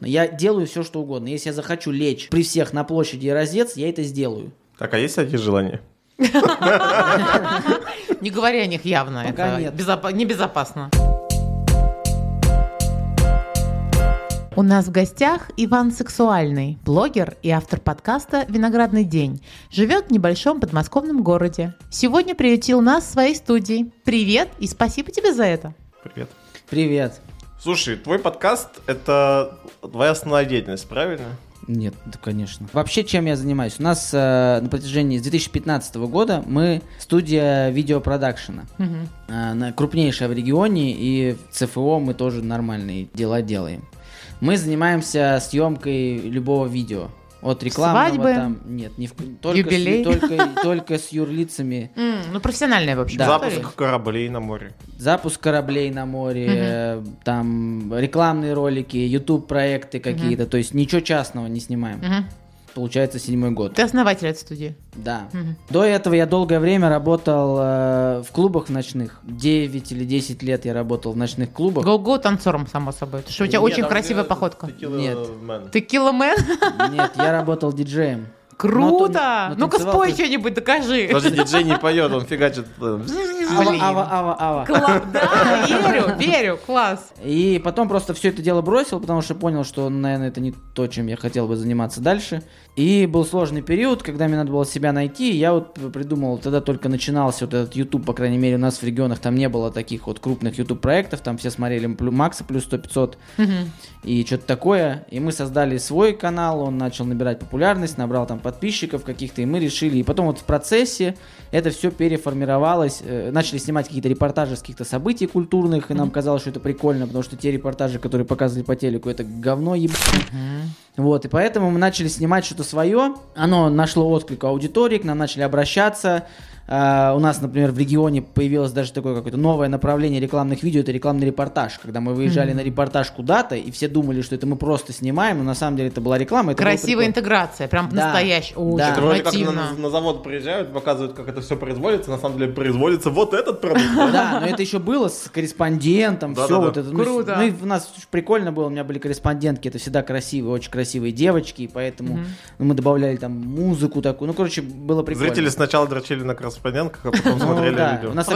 Я делаю все, что угодно. Если я захочу лечь при всех на площади и раздеться, я это сделаю. Так, а есть такие желания? Не говори о них явно. Пока это нет. безопа- небезопасно. У нас в гостях Иван Сексуальный, блогер и автор подкаста «Виноградный день». Живет в небольшом подмосковном городе. Сегодня приютил нас в своей студии. Привет и спасибо тебе за это. Привет. Привет. Слушай, твой подкаст — это твоя основная деятельность, правильно? Нет, да, конечно. Вообще, чем я занимаюсь? У нас э, на протяжении с 2015 года мы студия видеопродакшена. Э, на- крупнейшая в регионе, и в ЦФО мы тоже нормальные дела делаем. Мы занимаемся съемкой любого видео. От рекламного Свадьбы? там... Нет, не в, только, Юбилей? С, только, только с юрлицами. М, ну, профессиональная, в общем. Да. Запуск кораблей на море. Запуск кораблей на море, э, там рекламные ролики, YouTube проекты какие-то. То есть ничего частного не снимаем. Мгм. Получается седьмой год. Ты основатель этой студии. Да. Мгм. До этого я долгое время работал э, в клубах ночных. 9 или 10 лет я работал в ночных клубах. Го-го танцором, само собой. Потому что у тебя очень красивая походка. Нет. Ты киломен? Нет, я работал диджеем. Круто! Ну-ка спой что-нибудь, докажи. Даже диджей не поет, он фигачит. э, Ава, ава, ава, ава. Кла- Да, верю, верю, класс. И потом просто все это дело бросил, потому что понял, что, наверное, это не то, чем я хотел бы заниматься дальше. И был сложный период, когда мне надо было себя найти. Я вот придумал, тогда только начинался вот этот YouTube, по крайней мере, у нас в регионах там не было таких вот крупных YouTube проектов, там все смотрели Макса плюс 100-500 и что-то такое. И мы создали свой канал, он начал набирать популярность, набрал там подписчиков каких-то, и мы решили. И потом вот в процессе это все переформировалось. э, Начали снимать какие-то репортажи с каких-то событий культурных, и нам казалось, что это прикольно, потому что те репортажи, которые показывали по телеку, это говно ебаное. Вот, и поэтому мы начали снимать что-то свое. Оно нашло отклик у аудитории, к нам начали обращаться. А, у нас, например, в регионе появилось даже такое какое-то новое направление рекламных видео, это рекламный репортаж. Когда мы выезжали на репортаж куда-то, и все думали, что это мы просто снимаем, но на самом деле это была реклама. это Красивая интеграция, прям Да. настоящая. Очень Да. Это вроде как на, на завод приезжают, показывают, как это все производится. На самом деле производится вот этот продукт. Да, но это еще было с корреспондентом, все вот это. Ну, Круто. Ну, и у нас прикольно было, у меня были корреспондентки, это всегда красивые, очень красивые девочки, и поэтому мы добавляли там музыку такую. Ну, короче, было прикольно. Зрители сначала дрочили на корреспондентках, а потом Ну, смотрели видео. У нас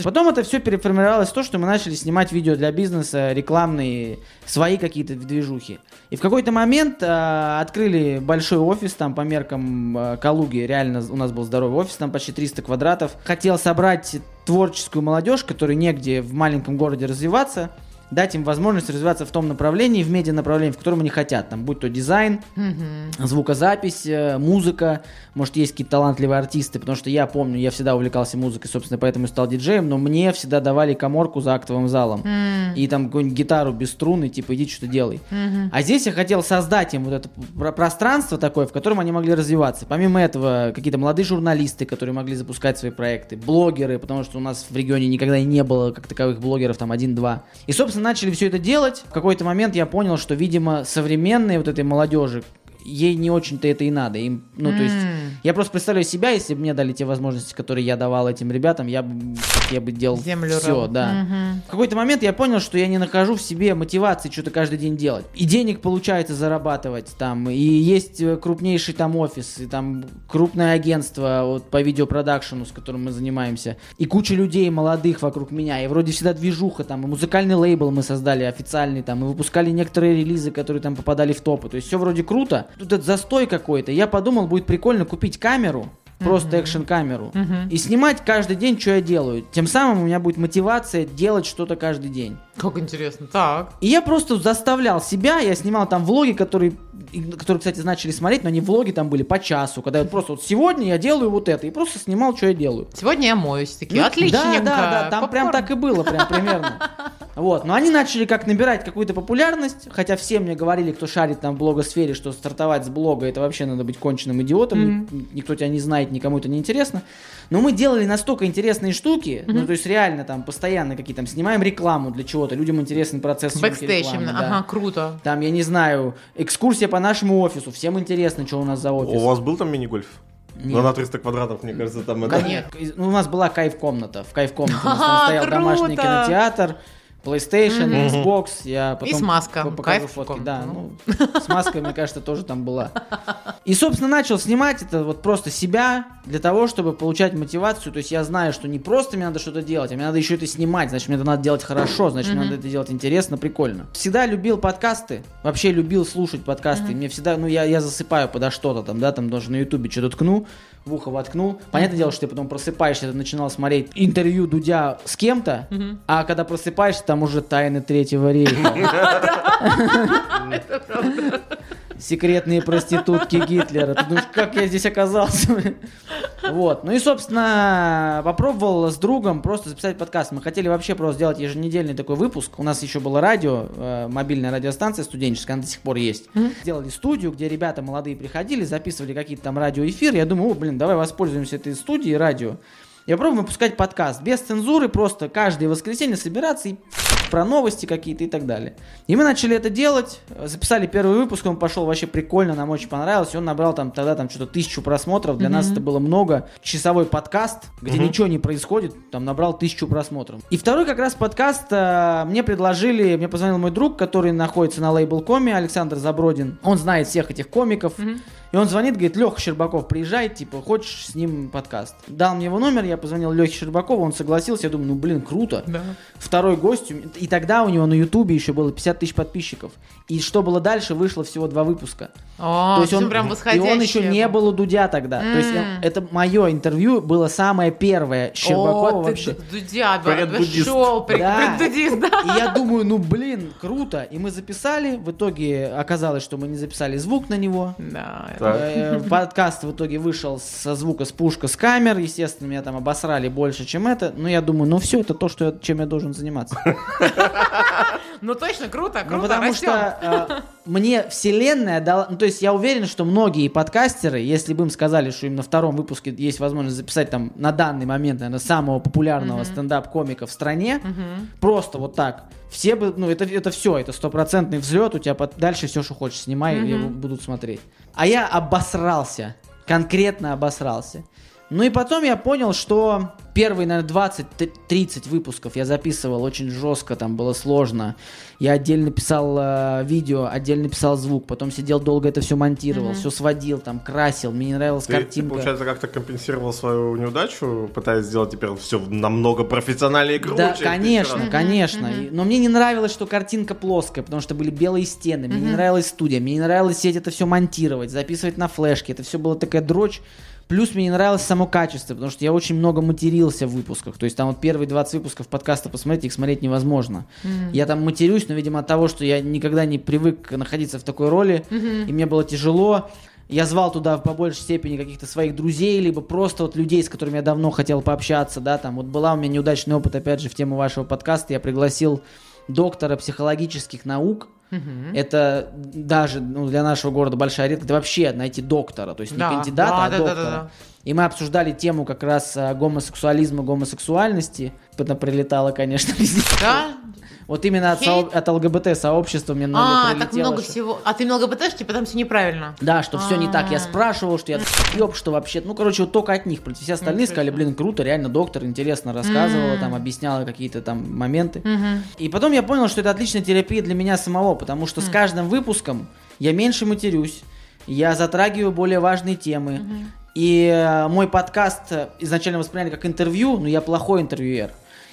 А. Потом это все переформировалось в то, что мы начали снимать видео для бизнеса, рекламные, свои какие-то движухи. И в какой-то момент а, открыли большой офис там по меркам а, Калуги. Реально у нас был здоровый офис, там почти 300 квадратов. Хотел собрать творческую молодежь, которой негде в маленьком городе развиваться, дать им возможность развиваться в том направлении, в медиа направлении, в котором они хотят. Там, будь то дизайн, звукозапись, э, музыка, может, есть какие-то талантливые артисты, потому что я помню, я всегда увлекался музыкой, собственно, поэтому и стал диджеем, но мне всегда давали коморку за актовым залом. И там какую-нибудь гитару без струны, типа, иди что-то делай. А здесь я хотел создать им вот это про- пространство такое, в котором они могли развиваться. Помимо этого, какие-то молодые журналисты, которые могли запускать свои проекты, блогеры, потому что у нас в регионе никогда и не было как таковых блогеров, там один-два. И, собственно, начали все это делать. В какой-то момент я понял, что, видимо, современной вот этой молодежи ей не очень-то это и надо. Им, ну, то есть, я просто представляю себя, если бы мне дали те возможности, которые я давал этим ребятам, я бы, я бы делал Землю все, рыл. да. Мгм. В какой-то момент я понял, что я не нахожу в себе мотивации что-то каждый день делать. И денег получается зарабатывать там, и есть э, крупнейший там офис, и там крупное агентство вот, по видеопродакшену, с которым мы занимаемся, и куча людей молодых вокруг меня, и вроде всегда движуха там, и музыкальный лейбл мы создали официальный там, и выпускали некоторые релизы, которые там попадали в топы. То есть все вроде круто. Тут этот застой какой-то. Я подумал, будет прикольно купить камеру, просто экшн-камеру, и снимать каждый день, что я делаю. Тем самым у меня будет мотивация делать что-то каждый день. Как интересно. Так. И я просто заставлял себя, я снимал там влоги, которые, которые, кстати, начали смотреть, но они влоги там были по часу, когда я просто вот сегодня я делаю вот это, и просто снимал, что я делаю. Сегодня я моюсь. Такие, Ну, отличненько. Да, да, да, там прям Попкорн. так и было, прям примерно. Вот, но они начали как набирать какую-то популярность, хотя все мне говорили, кто шарит там в блогосфере, что стартовать с блога, это вообще надо быть конченным идиотом, ни- никто тебя не знает, никому это не интересно. Но мы делали настолько интересные штуки, ну, то есть реально там постоянно какие-то, там, снимаем рекламу для чего-то, людям интересен процесс Бэкстейдж именно. да. Ага, круто. Там, я не знаю, экскурсия по нашему офису, всем интересно, что у нас за офис. У вас был там мини-гольф? Нет. Ну, на 300 квадратов, мне кажется, там это... Конечно. Ну, у нас была кайф-комната. В кайф-комнате у нас там стоял домашний кинотеатр. PlayStation, Мгм. Xbox, я потом смазка. по- покажу Кайф фотки. Да, Ну. ну, смазка, мне кажется, тоже там была. И, собственно, начал снимать это вот просто себя для того, чтобы получать мотивацию. То есть я знаю, что не просто мне надо что-то делать, а мне надо еще это снимать. Значит, мне это надо делать хорошо, значит, мне надо это делать интересно, прикольно. Всегда любил подкасты, вообще любил слушать подкасты. Мне всегда, ну, я, я засыпаю подо что-то там, да, там даже на ютубе что-то ткну, в ухо воткнул. Понятное дело, что ты потом просыпаешься, ты начинал смотреть интервью Дудя с кем-то, Мгм. а когда просыпаешься, там уже тайны Третьего рейха. Секретные проститутки Гитлера. Ты думаешь, как я здесь оказался? Вот. Ну и, собственно, попробовал с другом просто записать подкаст. Мы хотели вообще просто сделать еженедельный такой выпуск. У нас еще было радио, э, мобильная радиостанция студенческая, она до сих пор есть. Сделали студию, где ребята молодые приходили, записывали какие-то там радиоэфиры. Я думаю, о, блин, давай воспользуемся этой студией радио. И попробуем выпускать подкаст без цензуры, просто каждое воскресенье собираться и про новости какие-то и так далее. И мы начали это делать, записали первый выпуск, он пошел вообще прикольно, нам очень понравилось, он набрал там тогда там что-то тысячу просмотров, для нас Мгм. это было много. Часовой подкаст, где Мгм. ничего не происходит, там набрал тысячу просмотров. И второй как раз подкаст э, мне предложили, мне позвонил мой друг, который находится на лейбл Коми, Александр Забродин. Он знает всех этих комиков. Мгм. И он звонит, говорит, Леха Щербаков, приезжай, типа, хочешь с ним подкаст? Дал мне его номер, я позвонил Лехе Щербакову, он согласился, я думаю, ну, блин, круто. Да. Второй гость, и тогда у него на Ютубе еще было 50 тысяч подписчиков. И что было дальше, вышло всего два выпуска. О, То есть он, прям и он еще не был у Дудя тогда. То есть э, это мое интервью было самое первое Щербакова О, ты вообще. д- Дудя, шоу, Да. предбуддист, да. И я думаю, ну блин, круто. И мы записали. В итоге оказалось, что мы не записали звук на него. Да, Так. Э, Подкаст в итоге вышел со звука с пушка с камер. Естественно, меня там обосрали больше, чем это. Но я думаю, ну все, это то, что я- чем я должен заниматься. Ну точно, круто, Ну, круто, потому что э, мне вселенная дала... Ну, то есть я уверен, что многие подкастеры, если бы им сказали, что им на втором выпуске есть возможность записать там на данный момент, наверное, самого популярного стендап-комика в стране, Мгм. просто вот так, все бы... Ну, это, это все, это стопроцентный взлет, у тебя под- дальше все, что хочешь, снимай, и Мгм. будут смотреть. А я обосрался, конкретно обосрался. Ну и потом я понял, что первые, наверное, 20-30 выпусков я записывал очень жестко, там было сложно. Я отдельно писал э, видео, отдельно писал звук, потом сидел долго это все монтировал, Мгм. все сводил, там красил, мне не нравилась Ты, ты, картинка. получается, как-то компенсировал свою неудачу, пытаясь сделать теперь все намного профессиональнее и круче. Да, Ты конечно, вчера- конечно. И- Но мне не нравилось, что картинка плоская, потому что были белые стены. Мне не Мгм. нравилась студия. Мне не нравилось сидеть это все монтировать, записывать на флешке. Это все было такая дрочь. Плюс мне не нравилось само качество, потому что я очень много матерился в выпусках. То есть там вот первые 20 выпусков подкаста посмотреть, их смотреть невозможно. М. Я там матерюсь, но, видимо, от того, что я никогда не привык находиться в такой роли, Мгм. и мне было тяжело. Я звал туда по большей степени каких-то своих друзей, либо просто вот людей, с которыми я давно хотел пообщаться, да, там вот была у меня неудачный опыт, опять же, в тему вашего подкаста, я пригласил доктора психологических наук, Мгм. это даже ну, для нашего города большая редкость, вообще найти доктора, то есть не Да. кандидата, Да, а да, да, доктора. да, да. И мы обсуждали тему как раз а, гомосексуализма, гомосексуальности. Потом прилетало, конечно, везде. Да? Вот именно от, Хейт? соо- от ЛГБТ-сообщества мне много А, так много что- всего. А ты много БТшки, потому что неправильно. Да, что все не так. Я А. спрашивал, что я ёб, что вообще. Ну, короче, вот только от них. Все остальные сказали, блин, круто, реально доктор интересно рассказывала, там объясняла какие-то там моменты. И потом я понял, что это отличная терапия для меня самого, потому что с каждым выпуском я меньше матерюсь, я затрагиваю более важные темы. И э, мой подкаст э, изначально восприняли как интервью, но я плохой интервьюер.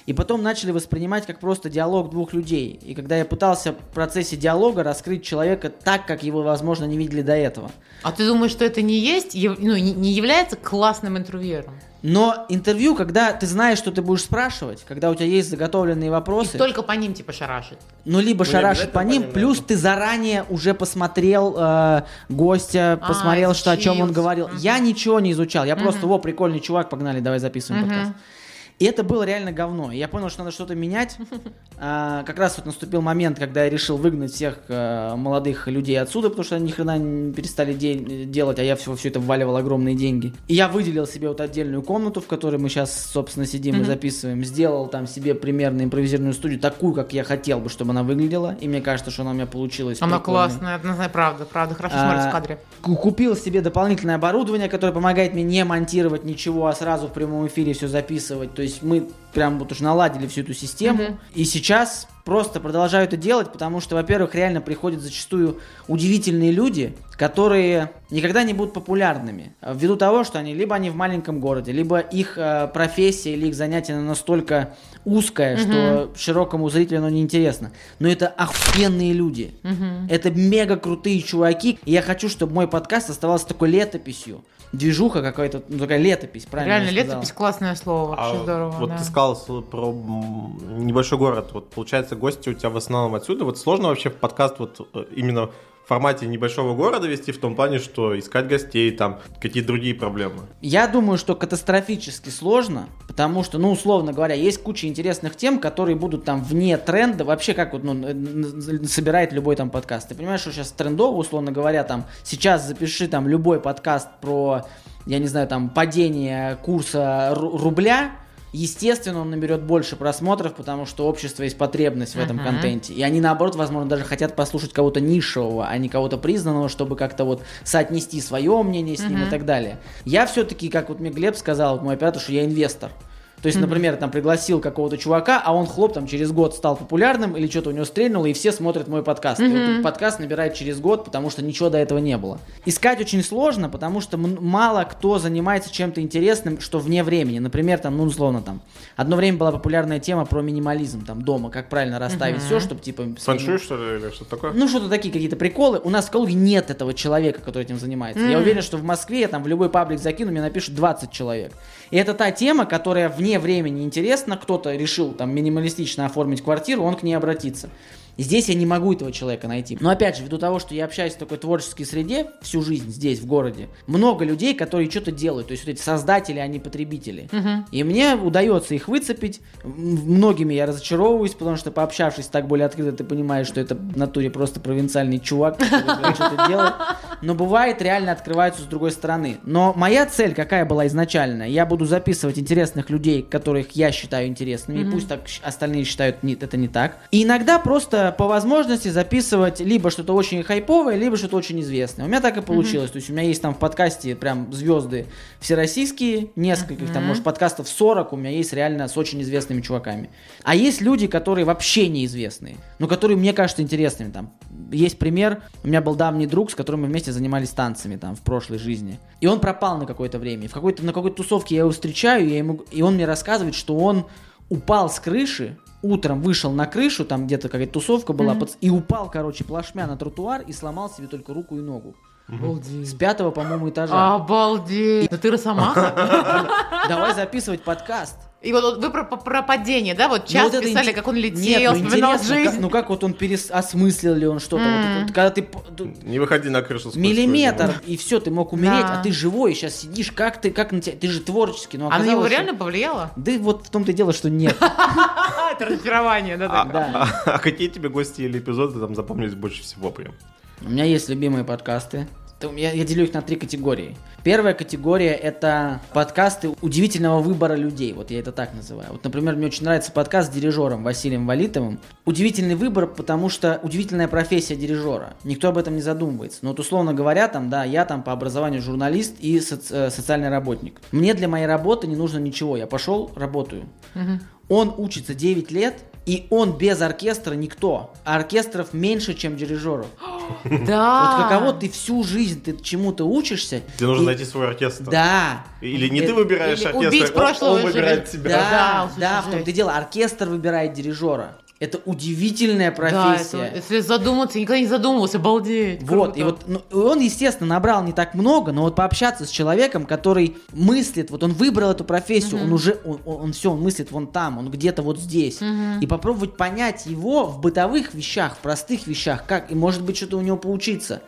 И потом начали воспринимать как просто диалог двух людей. И когда я пытался в процессе диалога раскрыть человека так, как его, возможно, не видели до этого. А ты думаешь, что это не есть, ну, не, является классным интервьюером? Но интервью, когда ты знаешь, что ты будешь спрашивать, когда у тебя есть заготовленные И вопросы, только по ним типа шарашит. ну либо Ну, не шарашить по ним, по ним, плюс ты заранее уже посмотрел э, гостя, А, посмотрел, что о чем он говорил. Мгм. Я ничего не изучал, я просто, Мгм. во, прикольный чувак, погнали, давай записываем Мгм. подкаст. И это было реально говно. И я понял, что надо что-то менять. А, как раз вот наступил момент, когда я решил выгнать всех э, молодых людей отсюда, потому что они ни хрена не перестали де- делать, а я все, все это вваливал огромные деньги. И я выделил себе вот отдельную комнату, в которой мы сейчас, собственно, сидим и Мгм. записываем. Сделал там себе примерно импровизированную студию, такую, как я хотел бы, чтобы она выглядела. И мне кажется, что она у меня получилась. Она классная, однозначно, правда, правда, хорошо А, смотрится в кадре. Ку- Купил себе дополнительное оборудование, которое помогает мне не монтировать ничего, а сразу в прямом эфире все записывать. То есть мы прям вот уж наладили всю эту систему. Мгм. И сейчас просто продолжаю это делать, потому что, во-первых, реально приходят зачастую удивительные люди, которые никогда не будут популярными. э, Ввиду того, что они либо они в маленьком городе, либо их э, профессия или их занятие настолько узкое, что широкому зрителю оно неинтересно. Но это охуенные люди. Это мега крутые чуваки. И я хочу, чтобы мой подкаст оставался такой летописью. Движуха какая-то, ну такая летопись, правильно Реально, летопись классное слово, вообще А здорово. вот да. ты сказал про небольшой город. Вот получается, гости у тебя в основном отсюда. Вот сложно вообще в подкаст вот э, именно формате небольшого города вести в том плане, что искать гостей, там какие-то другие проблемы. Я думаю, что катастрофически сложно, потому что, ну, условно говоря, есть куча интересных тем, которые будут там вне тренда, вообще как вот, ну, собирает любой там подкаст. Ты понимаешь, что сейчас трендово, условно говоря, там, сейчас запиши там любой подкаст про, я не знаю, там, падение курса ру- рубля, Естественно, он наберет больше просмотров, потому что общество есть потребность в этом Мгм. контенте. И они, наоборот, возможно, даже хотят послушать кого-то нишевого, а не кого-то признанного, чтобы как-то вот соотнести свое мнение с ним и так далее. Я все-таки, как вот мне Глеб сказал, мой оператор, что я инвестор. То есть, например, там пригласил какого-то чувака, а он хлоп там через год стал популярным или что-то у него стрельнуло, и все смотрят мой подкаст. И вот подкаст набирает через год, потому что ничего до этого не было. Искать очень сложно, потому что м- мало кто занимается чем-то интересным, что вне времени. Например, там, ну, условно, там, одно время была популярная тема про минимализм, там, дома, как правильно расставить все, чтобы, типа... Фэншуй, что ли, или что-то такое? ну, что-то такие какие-то приколы. У нас в Калуге нет этого человека, который этим занимается. Я уверен, что в Москве я там в любой паблик закину, мне напишут 20 человек. И это та тема, которая вне времени интересна. Кто-то решил там минималистично оформить квартиру, он к ней обратится. Здесь я не могу этого человека найти. Но опять же, ввиду того, что я общаюсь в такой творческой среде всю жизнь здесь, в городе, много людей, которые что-то делают. То есть вот эти создатели, а не потребители. И мне удается их выцепить. Многими я разочаровываюсь, потому что пообщавшись так более открыто, ты понимаешь, что это в натуре просто провинциальный чувак, который что-то делает. Но бывает, реально открываются с другой стороны. Но моя цель какая была изначально? Я буду записывать интересных людей, которых я считаю интересными, и пусть так остальные считают не- это не так. И иногда просто по возможности записывать либо что-то очень хайповое, либо что-то очень известное. У меня так и получилось. То есть у меня есть там в подкасте прям звезды всероссийские, нескольких, там, может, подкастов 40 у меня есть реально с очень известными чуваками. А есть люди, которые вообще неизвестные, но которые мне кажутся интересными. Там есть пример, у меня был давний друг, с которым мы вместе занимались танцами там в прошлой жизни. И он пропал на какое-то время. И в какой-то, на какой-то тусовке я его встречаю, я ему, и он мне рассказывает, что он упал с крыши, утром вышел на крышу, там где-то какая-то тусовка была, пац- и упал, короче, плашмя на тротуар и сломал себе только руку и ногу. С Обалдеть. пятого, по-моему, этажа. Обалдеть. Да ты росомаха. Давай записывать подкаст. И вот, вот вы про, про падение, да? Вот Ну, час вот это писали, инте- как он летел, Нет, ну, вспоминал интересно, жизнь. как- ну как вот он переосмыслил ли он что-то. Вот это- когда ты Не выходи на крышу. миллиметр, и все, ты мог умереть, Да. а ты живой, сейчас сидишь, как ты, как на тебя, ты же творческий, но А на него что- реально повлияло? Да вот в том-то и дело, что нет. Это разочарование, да? А, а- а какие тебе гости или эпизоды там запомнились больше всего прям? У меня есть любимые подкасты. Я, я делю их на три категории. Первая категория это подкасты удивительного выбора людей. Вот я это так называю. Вот, например, мне очень нравится подкаст с дирижером Василием Валитовым. Удивительный выбор, потому что удивительная профессия дирижера. Никто об этом не задумывается. Но вот условно говоря, там, да, я там по образованию журналист и соци- э, социальный работник. Мне для моей работы не нужно ничего. Я пошел, работаю. Он учится 9 лет, и он без оркестра никто. А оркестров меньше, чем дирижеров. Да. Вот каково ты всю жизнь ты чему-то учишься. Тебе нужно и- найти свой оркестр. Да. Или не ты выбираешь или оркестр, убить он- прошлого он выбирает тебя. Да, Да, да, в том-то дело. Оркестр выбирает дирижера. Это удивительная Да, профессия. это- если задуматься, никогда не задумывался, обалдеть. Вот, круто. и вот ну, он, естественно, набрал не так много, но вот пообщаться с человеком, который мыслит, вот он выбрал эту профессию, он уже, он, все, он мыслит вон там, он где-то вот здесь. И попробовать понять его в бытовых вещах, в простых вещах, как, и может быть что-то у него поучиться.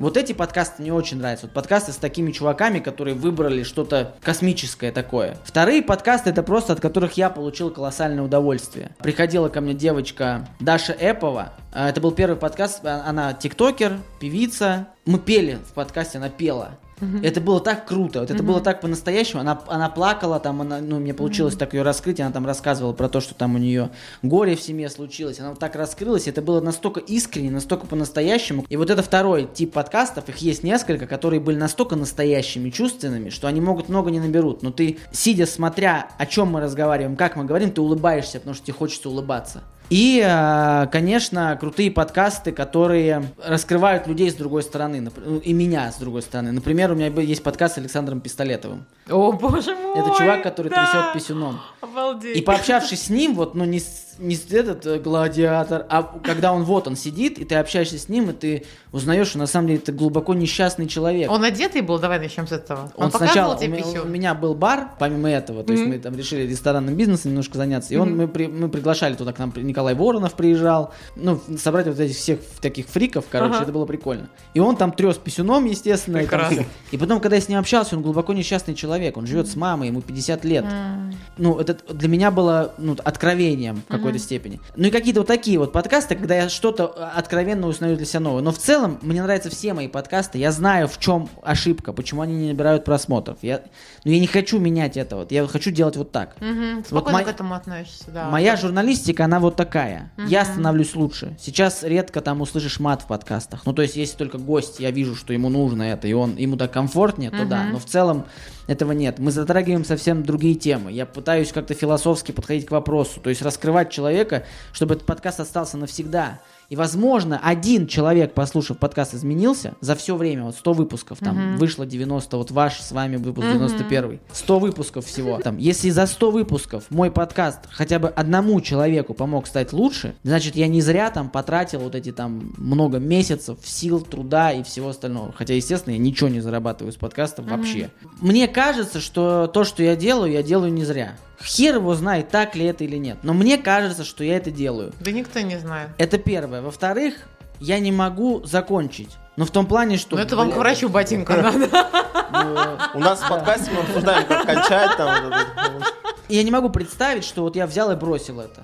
Вот эти подкасты мне очень нравятся. Вот подкасты с такими чуваками, которые выбрали что-то космическое такое. Вторые подкасты это просто от которых я получил колоссальное удовольствие. Приходила ко мне девочка Даша Эпова. А, Это был первый подкаст. а- Она тиктокер, певица. Мы пели в подкасте, она пела. Это было так круто, вот это было так по-настоящему. Она, она плакала, там, она, ну, мне получилось так ее раскрыть, она там рассказывала про то, что там у нее горе в семье случилось. Она вот так раскрылась, это было настолько искренне, настолько по-настоящему. И вот это второй тип подкастов, их есть несколько, которые были настолько настоящими, чувственными, что они могут много не наберут. Но ты, сидя, смотря, о чем мы разговариваем, как мы говорим, ты улыбаешься, потому что тебе хочется улыбаться. И, э, конечно, крутые подкасты, которые раскрывают людей с другой стороны, ну, и меня с другой стороны. Например, у меня есть подкаст с Александром Пистолетовым. О, боже мой! Это чувак, который да! трясет писюном. Обалдеть. И пообщавшись с ним, вот, ну, не, с- не этот э, гладиатор, а когда он вот, он сидит, и ты общаешься с ним, и ты узнаешь, что на самом деле это глубоко несчастный человек. Он одетый был? Давай начнем с этого. Он, показывал сначала, у тебе меня, у меня был бар, помимо этого, то есть Мгм. мы там решили ресторанным бизнесом немножко заняться, и он, Мгм. мы, при- мы приглашали туда к нам, Николай Воронов приезжал, ну, собрать вот этих всех таких фриков, короче, Ага. это было прикольно. И он там трес писюном, естественно. И, там Прекрасно. и потом, когда я с ним общался, он глубоко несчастный человек, он живет с мамой, ему 50 лет. М. Ну, это для меня было ну, откровением в какой-то степени. Ну и какие-то вот такие вот подкасты, когда я что-то э, откровенно узнаю для себя новое. Но в целом мне нравятся все мои подкасты. Я знаю, в чем ошибка, почему они не набирают просмотров. Я, но я не хочу менять это вот. Я хочу делать вот так. Мгм. Спокойно мой- к этому относишься, да. Моя журналистика, она вот такая. Я Мгм. становлюсь лучше. Сейчас редко там услышишь мат в подкастах. Ну, то есть, если только гость, я вижу, что ему нужно это, и он ему так комфортнее, то да. Но в целом этого нет. Мы затрагиваем совсем другие темы. Я пытаюсь как-то философски подходить к вопросу. То есть раскрывать человека, чтобы этот подкаст остался навсегда. И, возможно, один человек, послушав подкаст, изменился за все время, вот 100 выпусков, там Мгм. вышло 90, вот ваш с вами выпуск Мгм. 91. 100 выпусков всего. Там, если за 100 выпусков мой подкаст хотя бы одному человеку помог стать лучше, значит, я не зря там потратил вот эти там много месяцев, сил, труда и всего остального. Хотя, естественно, я ничего не зарабатываю с подкастом вообще. Мне кажется, что то, что я делаю, я делаю не зря. Хер его знает, так ли это или нет. Но мне кажется, что я это делаю. Да никто не знает. Это первое. Во-вторых, я не могу закончить. Но в том плане, что... Ну это вам к врачу ботинка надо. ну, У нас в подкасте мы обсуждаем, как кончать там. Я не могу представить, что вот я взял и бросил это.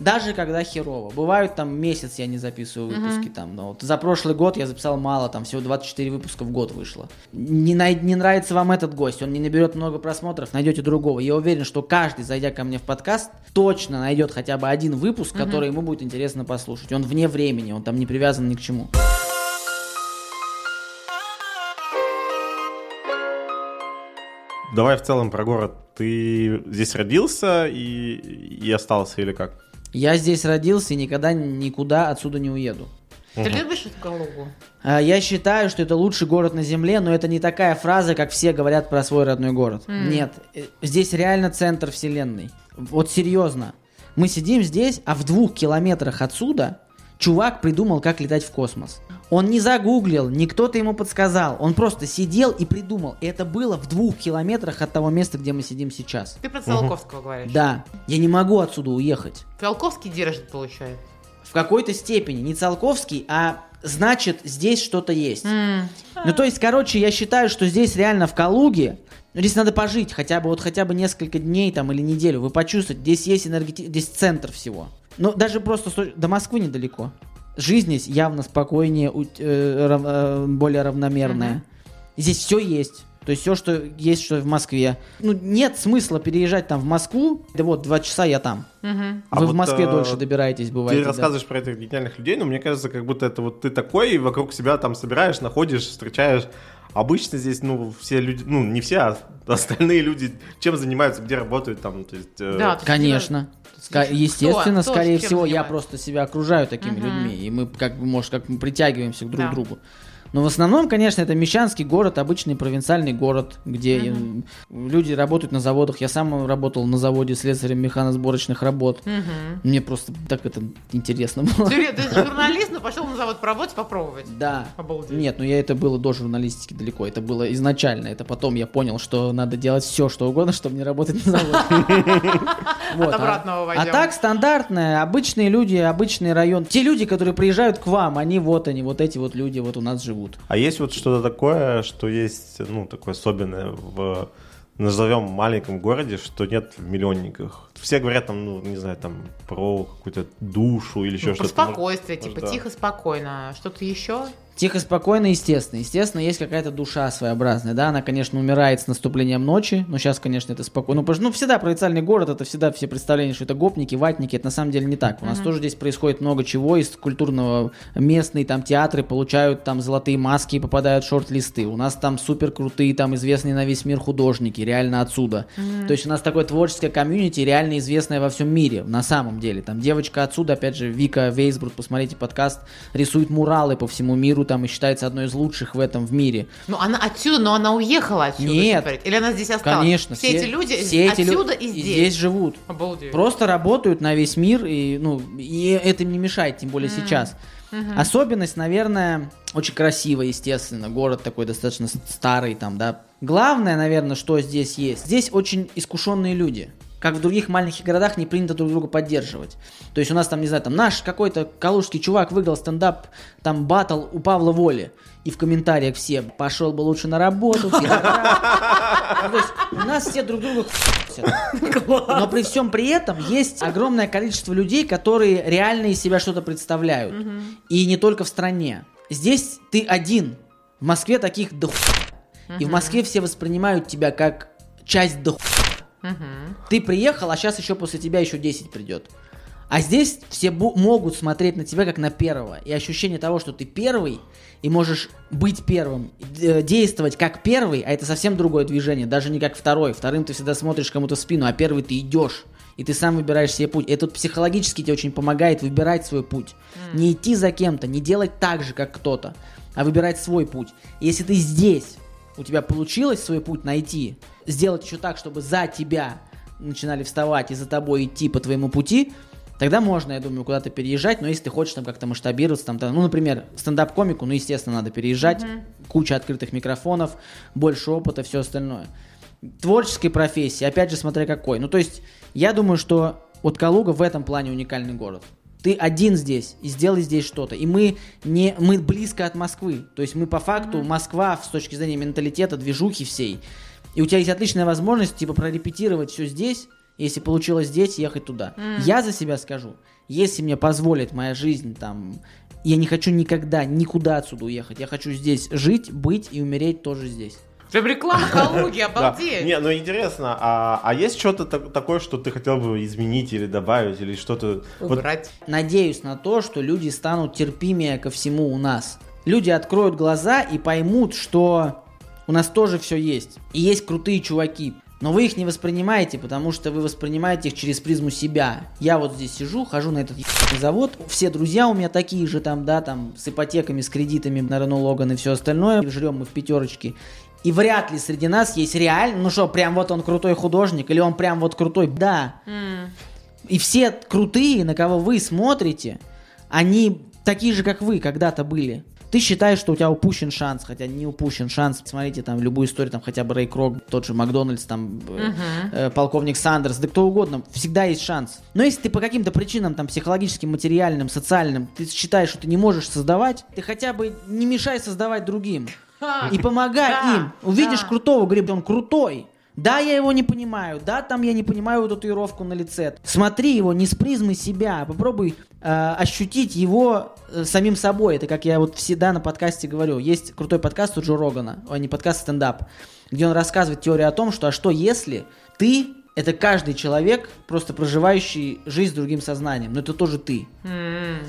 Даже когда херово. Бывают там месяц я не записываю выпуски там. Но вот за прошлый год я записал мало, там всего 24 выпуска в год вышло. Не, най- не нравится вам этот гость, он не наберет много просмотров, найдете другого. Я уверен, что каждый, зайдя ко мне в подкаст, точно найдет хотя бы один выпуск, который ему будет интересно послушать. Он вне времени, он там не привязан ни к чему. Давай в целом про город. Ты здесь родился и, и остался или как? Я здесь родился и никогда никуда отсюда не уеду. Ты любишь эту Калугу? Я считаю, что это лучший город на земле, но это не такая фраза, как все говорят про свой родной город. Нет, э, здесь реально центр вселенной. Вот серьезно. Мы сидим здесь, а в двух километрах отсюда чувак придумал, как летать в космос. Он не загуглил, не кто-то ему подсказал. Он просто сидел и придумал. И это было в двух километрах от того места, где мы сидим сейчас. Ты про Циолковского говоришь? Да, я не могу отсюда уехать. Циолковский держит, получается. В какой-то степени. Не Циолковский, а значит, здесь что-то есть. М. Ну, то есть, короче, я считаю, что здесь реально в Калуге, ну, здесь надо пожить хотя бы, вот хотя бы несколько дней там или неделю, вы почувствуете, здесь есть энергети... здесь центр всего. Ну, даже просто до Москвы недалеко. Жизнь здесь явно спокойнее, э, э, более равномерная. Здесь все есть. То есть все, что есть, что в Москве. Ну, нет смысла переезжать там в Москву. Да вот, два часа я там. А Вы вот, в Москве э, дольше добираетесь, бывает. Ты да. рассказываешь про этих гениальных людей, но мне кажется, как будто это вот ты такой, и вокруг себя там собираешь, находишь, встречаешь. Обычно здесь, ну, все люди, ну, не все, а остальные люди чем занимаются, где работают там, то есть... э, Да, Конечно. Ска- Кто? Естественно, Кто скорее чем всего, я занимается? просто себя окружаю такими Мгм. людьми, и мы как бы, может, как мы притягиваемся к друг Да. другу. Но в основном, конечно, это мещанский город, обычный провинциальный город, где э, люди работают на заводах. Я сам работал на заводе слесарем механосборочных работ. Мгм. Мне просто так это интересно было. Ты, ты журналист, но пошел на завод поработать, попробовать. Да. Обалдеть. Нет, ну я это было до журналистики далеко. Это было изначально. Это потом я понял, что надо делать все, что угодно, чтобы не работать на заводе. Вот, От а- А так стандартная, обычные люди, обычный район. Те люди, которые приезжают к вам, они вот они, вот эти вот люди вот у нас живут. А есть вот что-то такое, что есть, ну, такое особенное в назовем маленьком городе, что нет в миллионниках. Все говорят там, ну, не знаю, там про какую-то душу или еще Ну, что-то. спокойствие, типа да. тихо, спокойно. Что-то еще? Тихо, спокойно, естественно. Естественно, есть какая-то душа своеобразная, да, она, конечно, умирает с наступлением ночи, но сейчас, конечно, это спокойно. Ну, ну, всегда провинциальный город, это всегда все представления, что это гопники, ватники, это на самом деле не так. У нас тоже здесь происходит много чего из культурного. Местные там театры получают там золотые маски и попадают в шорт-листы. У нас там супер крутые, там известные на весь мир художники, реально отсюда. То есть у нас такое творческое комьюнити, реально известное во всем мире, на самом деле. Там девочка отсюда, опять же, Вика Вейсбрук, посмотрите подкаст, рисует муралы по всему миру, там и считается одной из лучших в этом в мире. Ну, она отсюда, но она уехала отсюда. Нет. Или она здесь осталась? Конечно, Все, эти люди все эти лю- отсюда и здесь. живут. Обалдеть. Просто работают на весь мир, и, ну, и это им не мешает, тем более сейчас. Особенность, наверное, очень красивая, естественно. Город такой достаточно старый там, да. Главное, наверное, что здесь есть. Здесь очень искушенные люди. Как в других маленьких городах не принято друг друга поддерживать. То есть у нас там, не знаю, там наш какой-то калужский чувак выиграл стендап, там батл у Павла Воли. И в комментариях все, пошел бы лучше на работу, пидорас». Ну, То есть у нас все друг друга. Но при всем при этом есть огромное количество людей, которые реально из себя что-то представляют. И не только в стране. Здесь ты один. В Москве таких до хуя. И в Москве все воспринимают тебя как часть до хуя. Ты приехал, а сейчас еще после тебя еще 10 придет. А здесь все могут смотреть на тебя как на первого. И ощущение того, что ты первый, и можешь быть первым, э, действовать как первый, а это совсем другое движение, даже не как второй. Вторым ты всегда смотришь кому-то в спину, а первый ты идешь. И ты сам выбираешь себе путь. Это психологически тебе очень помогает выбирать свой путь. Не идти за кем-то, не делать так же, как кто-то, а выбирать свой путь. И если ты здесь, у тебя получилось свой путь найти, сделать еще так, чтобы за тебя начинали вставать и за тобой идти по твоему пути, тогда можно, я думаю, куда-то переезжать, но если ты хочешь там как-то масштабироваться, там, там, ну, например, стендап-комику, ну, естественно, надо переезжать, куча открытых микрофонов, больше опыта, все остальное. Творческой профессии, опять же, смотря какой. Ну, то есть, я думаю, что вот Калуга в этом плане уникальный город. Ты один здесь и сделай здесь что-то. И мы не мы близко от Москвы. То есть мы по факту Москва с точки зрения менталитета, движухи всей. И у тебя есть отличная возможность типа прорепетировать все здесь. Если получилось здесь, ехать туда. Я за себя скажу, если мне позволит моя жизнь там, я не хочу никогда никуда отсюда уехать. Я хочу здесь жить, быть и умереть тоже здесь. Прям реклама Калуги, Да. обалдеть. Не, ну интересно, а, а есть что-то так- такое, что ты хотел бы изменить или добавить, или что-то... вот Убрать. Надеюсь на то, что люди станут терпимее ко всему у нас. Люди откроют глаза и поймут, что у нас тоже все есть. И есть крутые чуваки. Но вы их не воспринимаете, потому что вы воспринимаете их через призму себя. Я вот здесь сижу, хожу на этот завод. Все друзья у меня такие же там, да, там, с ипотеками, с кредитами на Renault Логан и все остальное. Жрем мы в пятерочке. И вряд ли среди нас есть реально, ну что, прям вот он крутой художник, или он прям вот крутой, да. И все крутые, на кого вы смотрите, они такие же, как вы когда-то были. Ты считаешь, что у тебя упущен шанс, хотя не упущен шанс. Смотрите там любую историю, там хотя бы Рэй Крок, тот же Макдональдс, там э, э, полковник Сандерс, да кто угодно, всегда есть шанс. Но если ты по каким-то причинам, там психологическим, материальным, социальным, ты считаешь, что ты не можешь создавать, ты хотя бы не мешай создавать другим. И помогай Да, им. Увидишь да. крутого, говори, он крутой. Да, я его не понимаю, да, там я не понимаю его татуировку на лице. Смотри его не с призмы себя, а попробуй ощутить его э, самим собой. Это как я вот всегда на подкасте говорю. Есть крутой подкаст у Джо Рогана, а не подкаст стендап, где он рассказывает теорию о том, что а что если ты это каждый человек, просто проживающий жизнь с другим сознанием, но это тоже ты.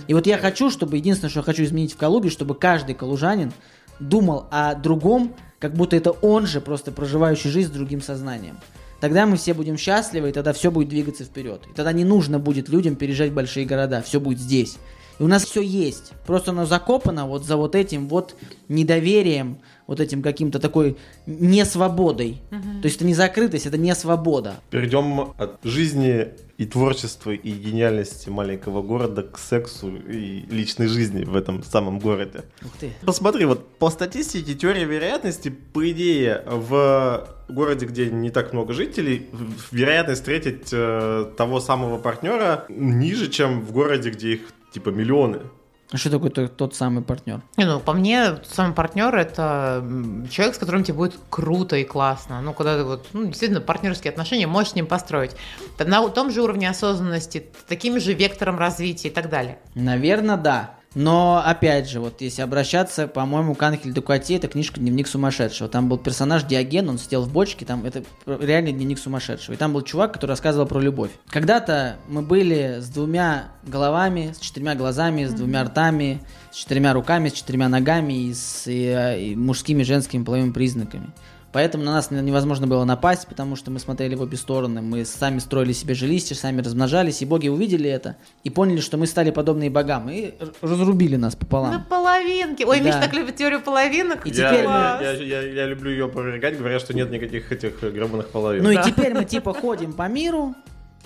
И вот я хочу, чтобы единственное, что я хочу изменить в Калуге, чтобы каждый калужанин думал о другом, как будто это он же, просто проживающий жизнь с другим сознанием. Тогда мы все будем счастливы, и тогда все будет двигаться вперед. И тогда не нужно будет людям переезжать большие города, все будет здесь. И у нас все есть. Просто оно закопано вот за вот этим вот недоверием, вот этим каким-то такой несвободой. То есть это не закрытость, это не свобода. Перейдем от жизни и творчества и гениальности маленького города к сексу и личной жизни в этом самом городе. Ух ты. Посмотри, вот по статистике теория вероятности, по идее, в городе, где не так много жителей, вероятность встретить э, того самого партнера ниже, чем в городе, где их типа миллионы. А что такое тот, тот самый партнер? Не, ну, по мне, тот самый партнер это человек, с которым тебе будет круто и классно. Ну, когда ты вот, ну, действительно, партнерские отношения можешь с ним построить. На том же уровне осознанности, таким же вектором развития и так далее. Наверное, да. Но, опять же, вот если обращаться, по-моему, к Анхель Дукате, это книжка «Дневник сумасшедшего». Там был персонаж Диоген, он сидел в бочке, там это реальный дневник сумасшедшего. И там был чувак, который рассказывал про любовь. Когда-то мы были с двумя головами, с четырьмя глазами, с двумя ртами, с четырьмя руками, с четырьмя ногами и с и, и мужскими женскими половыми признаками. Поэтому на нас невозможно было напасть, потому что мы смотрели в обе стороны. Мы сами строили себе жилище, сами размножались, и боги увидели это и поняли, что мы стали подобные богам, и разрубили нас На пополам. половинке. Ой, Да. Миша так любит теорию половинок. И Я, теперь я, я, я- я люблю ее опровергать, говорят, что нет никаких этих гребаных половин. Ну Да. и теперь мы типа ходим по миру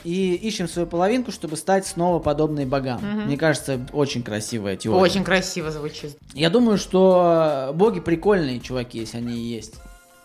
и ищем свою половинку, чтобы стать снова подобной богам. Мне кажется, очень красивая теория. Очень красиво звучит. Я думаю, что боги прикольные чуваки, если они и есть.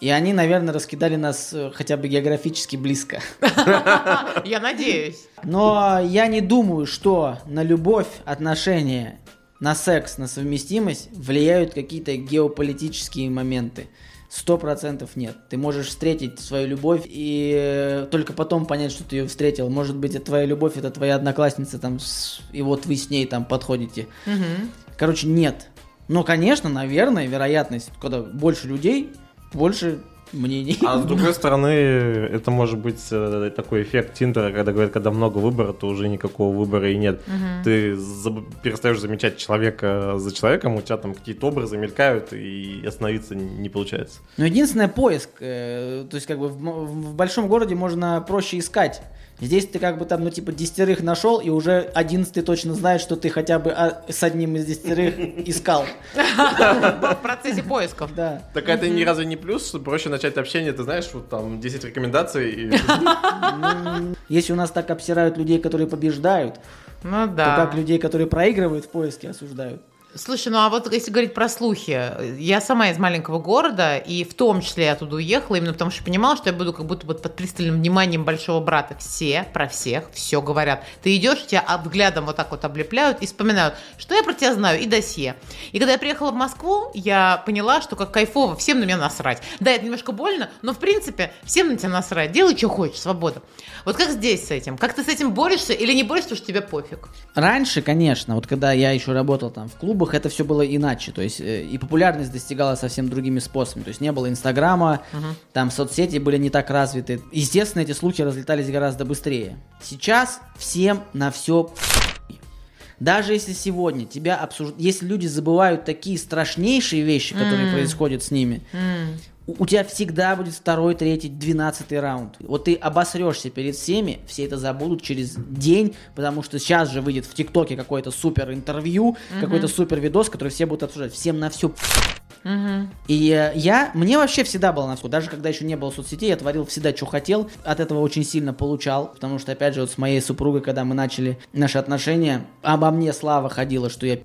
И они, наверное, раскидали нас э, хотя бы географически близко. Я надеюсь. Но я не думаю, что на любовь, отношения, на секс, на совместимость влияют какие-то геополитические моменты. Сто процентов нет. Ты можешь встретить свою любовь и э, только потом понять, что ты ее встретил. Может быть, это твоя любовь, это твоя одноклассница, там, и вот вы с ней там подходите. Мгм. Короче, нет. Но, конечно, наверное, вероятность, когда больше людей, больше мнений. А с другой стороны, это может быть э, такой эффект Тиндера, когда говорят, когда много выбора, то уже никакого выбора и нет. Ты заб- перестаешь замечать человека за человеком, у тебя там какие-то образы мелькают, и остановиться не получается. Но единственное поиск, э, то есть как бы в, большом городе можно проще искать. Здесь ты как бы там, ну типа десятерых нашел, и уже одиннадцатый точно знает, что ты хотя бы а, с одним из десятерых искал. В процессе поисков. Да. Так это ни разу не плюс, проще начать общение, ты знаешь, вот там 10 рекомендаций, и Если у нас так обсирают людей, которые побеждают, Ну то да. как людей, которые проигрывают в поиске, осуждают. Слушай, ну а вот если говорить про слухи, я сама из маленького города, и в том числе я оттуда уехала, именно потому что понимала, что я буду как будто бы под пристальным вниманием большого брата. Все про всех все говорят. Ты идешь, тебя взглядом вот так вот облепляют и вспоминают, что я про тебя знаю, и досье. И когда я приехала в Москву, я поняла, что как кайфово, всем на меня насрать. Да, это немножко больно, но в принципе всем на тебя насрать. Делай, что хочешь, свобода. Вот как здесь с этим? Как ты с этим борешься или не борешься, потому что тебе пофиг? Раньше, конечно, вот когда я еще работал там в клубах, это все было иначе. То есть э, и популярность достигала совсем другими способами. То есть не было Инстаграма, там соцсети были не так развиты. Естественно, эти слухи разлетались гораздо быстрее. Сейчас всем на все даже если сегодня тебя обсуждают, если люди забывают такие страшнейшие вещи, которые происходят с ними, у у тебя всегда будет второй, третий, двенадцатый раунд. Вот ты обосрешься перед всеми, все это забудут через день, потому что сейчас же выйдет в ТикТоке какое-то супер интервью, какой-то супер видос, который все будут обсуждать. Всем на все. И э, я, мне вообще всегда было на все. Даже когда еще не было соцсетей, я творил всегда, что хотел. От этого очень сильно получал. Потому что, опять же, вот с моей супругой, когда мы начали наши отношения, обо мне слава ходила, что я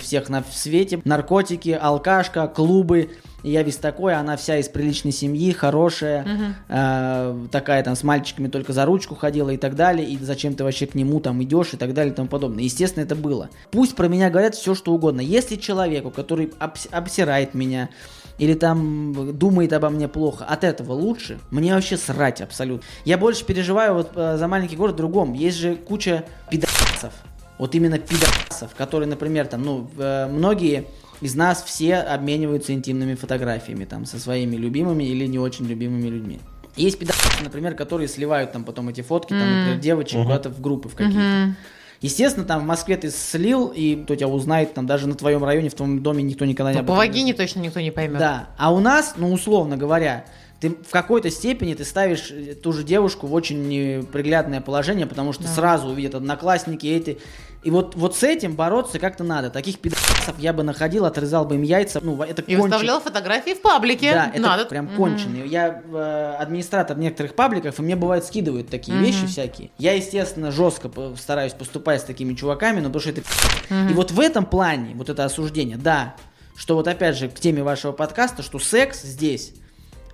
всех на свете. Наркотики, алкашка, клубы. Я весь такой, а она вся из приличной семьи, хорошая, э, такая там с мальчиками только за ручку ходила и так далее, и зачем ты вообще к нему там идешь и так далее и тому подобное. Естественно, это было. Пусть про меня говорят все, что угодно. Если человеку, который обс- обсирает меня, или там думает обо мне плохо, от этого лучше, мне вообще срать абсолютно. Я больше переживаю вот э, за маленький город в другом. Есть же куча пидорасов, вот именно пидорасов, которые, например, там, ну, э, многие из нас все обмениваются интимными фотографиями там со своими любимыми или не очень любимыми людьми. Есть пидорасы, например, которые сливают там потом эти фотки, там, например, девочек куда-то в группы в какие-то. Естественно, там в Москве ты слил, и кто тебя узнает, там даже на твоем районе, в твоем доме никто никогда не Ну, по вагине точно никто не поймет. да, а у нас, ну, условно говоря, ты в какой-то степени ты ставишь э, ту же девушку в очень неприглядное положение, потому что сразу увидят одноклассники эти. И вот, вот с этим бороться как-то надо. Таких пидорасов я бы находил, отрезал бы им яйца. Ну, это И кончи- выставлял фотографии в паблике. Да, это Надо. прям Мгм. конченый. Я э, администратор некоторых пабликов, и мне бывает скидывают такие вещи всякие. Я, естественно, жестко стараюсь поступать с такими чуваками, но потому что это пи***. И вот в этом плане, вот это осуждение, да, что вот опять же к теме вашего подкаста, что секс здесь,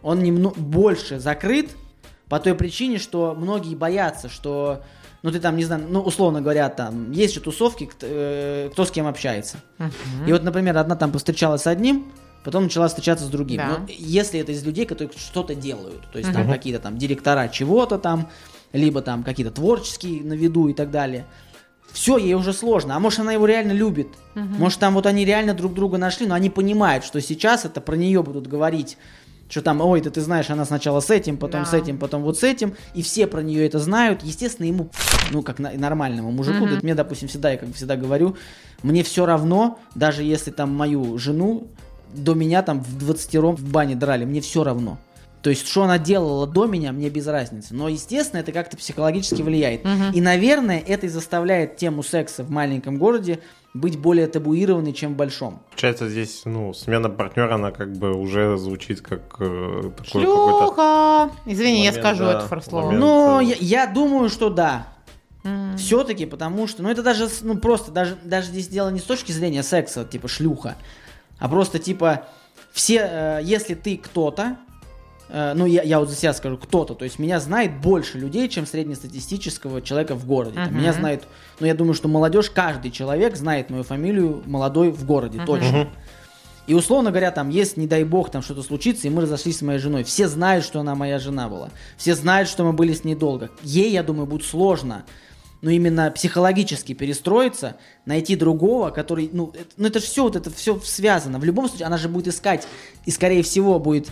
он немного больше закрыт по той причине, что многие боятся, что ну ты там, не знаю, ну условно говоря, там есть же тусовки, э, кто с кем общается. И вот, например, одна там повстречалась с одним, потом начала встречаться с другим. Да. Но если это из людей, которые что-то делают, то есть там какие-то там директора чего-то там, либо там какие-то творческие на виду и так далее. все, ей уже сложно. А может, она его реально любит. Может, там вот они реально друг друга нашли, но они понимают, что сейчас это про нее будут говорить. Что там, ой, да ты знаешь, она сначала с этим, потом Да. с этим, потом вот с этим, и все про нее это знают. Естественно, ему, ну, как на- нормальному мужику, да, мне, допустим, всегда, я как всегда говорю, мне все равно, даже если там мою жену до меня там в 20 в бане драли, мне все равно. То есть, что она делала до меня, мне без разницы. Но, естественно, это как-то психологически влияет. И, наверное, это и заставляет тему секса в маленьком городе быть более табуированной, чем в большом. Получается, здесь, ну, смена партнера, она как бы уже звучит как э, такой какой-то... Шлюха! Извини, я Момент, скажу да, это форслово. момент. Но э, я, я думаю, что да. М. Все-таки, потому что, ну это даже, ну просто, даже, даже здесь дело не с точки зрения секса, типа шлюха, а просто типа все, э, если ты кто-то, ну я, я вот за себя скажу, кто-то, то есть меня знает больше людей, чем среднестатистического человека в городе. Там Мгм. Меня знает, ну я думаю, что молодежь, каждый человек знает мою фамилию молодой в городе, точно. И условно говоря, там, если, не дай бог, там что-то случится, и мы разошлись с моей женой, все знают, что она моя жена была. Все знают, что мы были с ней долго. Ей, я думаю, будет сложно, ну, именно психологически перестроиться, найти другого, который, ну, это, ну, это же все, вот это все связано. В любом случае, она же будет искать, и, скорее всего, будет э,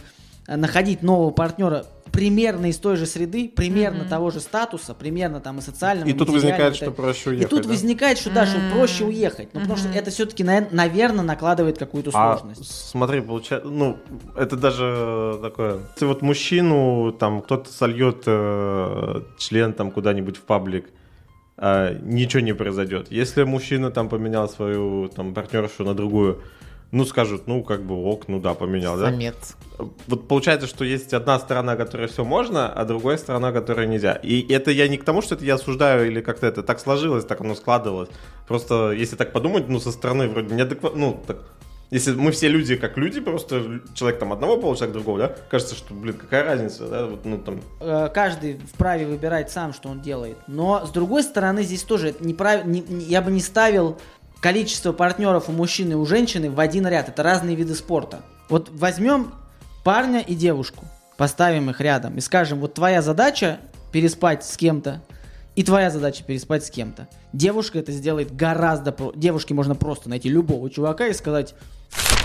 находить нового партнера примерно из той же среды, примерно того же статуса, примерно там и социального, И тут возникает, и что проще и уехать. тут да? возникает, что да, что проще уехать. Ну, потому что это все-таки, наверное, накладывает какую-то А сложность. смотри, получается, ну, это даже такое. Если вот мужчину, там, кто-то сольет э, член там куда-нибудь в паблик, а, ничего не произойдет. Если мужчина там поменял свою там партнершу на другую, ну, скажут, ну, как бы ок, ну да, поменял, да? Самец. Вот получается, что есть одна сторона, которая все можно, а другая сторона, которая нельзя. И это я не к тому, что это я осуждаю или как-то это так сложилось, так оно складывалось. Просто если так подумать, ну, со стороны вроде неадекватно, ну, так, если мы все люди как люди, просто человек там одного пола, человек другого, да, кажется, что, блин, какая разница, да, вот, ну, там, Э, каждый вправе выбирать сам, что он делает. Но с другой стороны, здесь тоже это неправ- не- не- я бы не ставил количество партнеров у мужчины и у женщины в один ряд. Это разные виды спорта. Вот возьмем парня и девушку, поставим их рядом и скажем, вот твоя задача переспать с кем-то, и твоя задача переспать с кем-то. Девушка это сделает гораздо... Девушке можно просто найти любого чувака и сказать,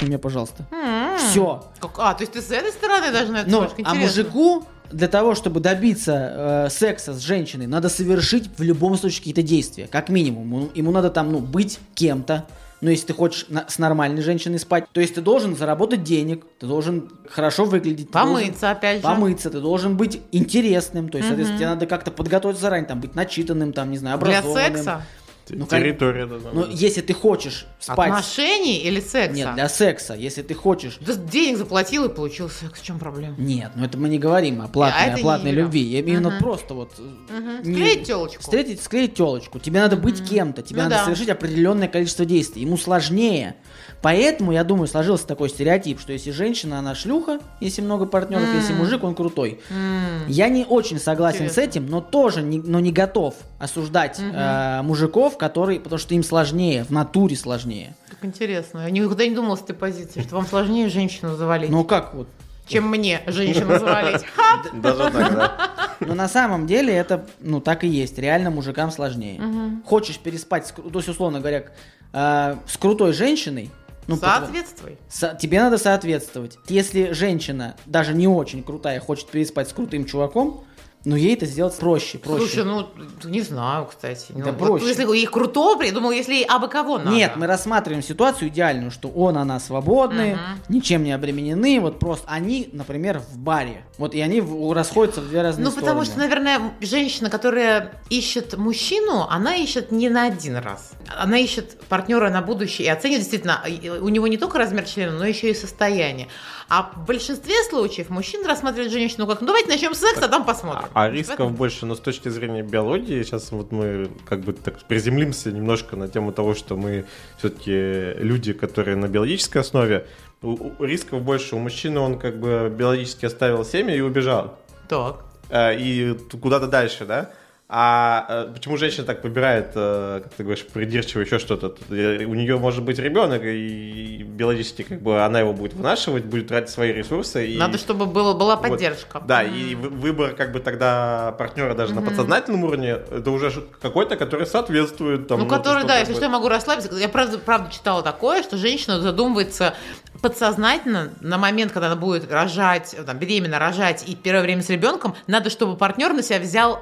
меня, пожалуйста. М. Все. Как- А, то есть ты с этой стороны даже на это Ну, а мужику для того, чтобы добиться э, секса с женщиной, надо совершить в любом случае какие-то действия, как минимум. Ему, ему надо там, ну, быть кем-то. Ну, если ты хочешь на- с нормальной женщиной спать, то есть ты должен заработать денег, ты должен хорошо выглядеть. ты должен Помыться, опять же. Помыться, ты должен быть интересным, то есть, соответственно, тебе надо как-то подготовиться заранее, там, быть начитанным, там, не знаю, Для образованным. секса? Ну, территория должна Ну, быть. если ты хочешь спать... Отношений или секса? Нет, для секса. Если ты хочешь Да денег заплатил и получил секс. В чем проблема? Нет, ну это мы не говорим о платной, А о платной любви. Я Именно Мгм. просто вот... Мгм. не- Склеить телочку. Встретить, склеить телочку. Тебе надо быть кем-то, тебе Ну надо да. совершить определенное количество действий. Ему сложнее. Поэтому, я думаю, сложился такой стереотип, что если женщина, она шлюха, если много партнеров, М. если мужик, он крутой. М. Я не очень согласен Интересно. с этим, но тоже не, но не готов осуждать э, мужиков, которые, потому что им сложнее, в натуре сложнее. Так интересно. Я никогда не думала с этой позиции, что вам сложнее женщину завалить, Ну как вот? чем мне женщину завалить. Даже так, да. Но на самом деле это, ну, так и есть. Реально мужикам сложнее. Хочешь переспать, то есть, условно говоря, э, с крутой женщиной, ну, Соответствуй. со- тебе надо соответствовать. Если женщина, даже не очень крутая, хочет переспать с крутым чуваком, ну, ей это сделать проще, проще. Слушай, ну, не знаю, кстати. Да Ну, вот проще. если ей круто, придумал, если абы кого надо. Нет, мы рассматриваем ситуацию идеальную, что он, она свободны, Мгм. ничем не обременены, вот просто они, например, в баре. Вот и они расходятся в две разные Ну, стороны. потому что, наверное, женщина, которая ищет мужчину, она ищет не на один раз. Она ищет партнера на будущее и оценивает действительно, у него не только размер члена, но еще и состояние. А в большинстве случаев мужчина рассматривает женщину как, ну, давайте начнем с секса, а там посмотрим. А рисков больше, но с точки зрения биологии, сейчас вот мы как бы так приземлимся немножко на тему того, что мы все-таки люди, которые на биологической основе, рисков больше. У мужчины он как бы биологически оставил семя и убежал. Так. Э, И куда-то дальше, да? А э, почему женщина так выбирает, э, как ты говоришь, придирчиво еще что-то? Э, У нее может быть ребенок, и биологически как бы она его будет вынашивать, будет тратить свои ресурсы. И... Надо, чтобы было, была Вот. поддержка. Да, и вы- выбор как бы тогда партнера даже на подсознательном уровне, это уже какой-то, который соответствует там. Ну, то, который, да, если бы- что, я могу расслабиться. Я правда, правда читала такое, что женщина задумывается подсознательно на момент, когда она будет рожать, там, беременна, рожать и первое время с ребенком, надо, чтобы партнер на себя взял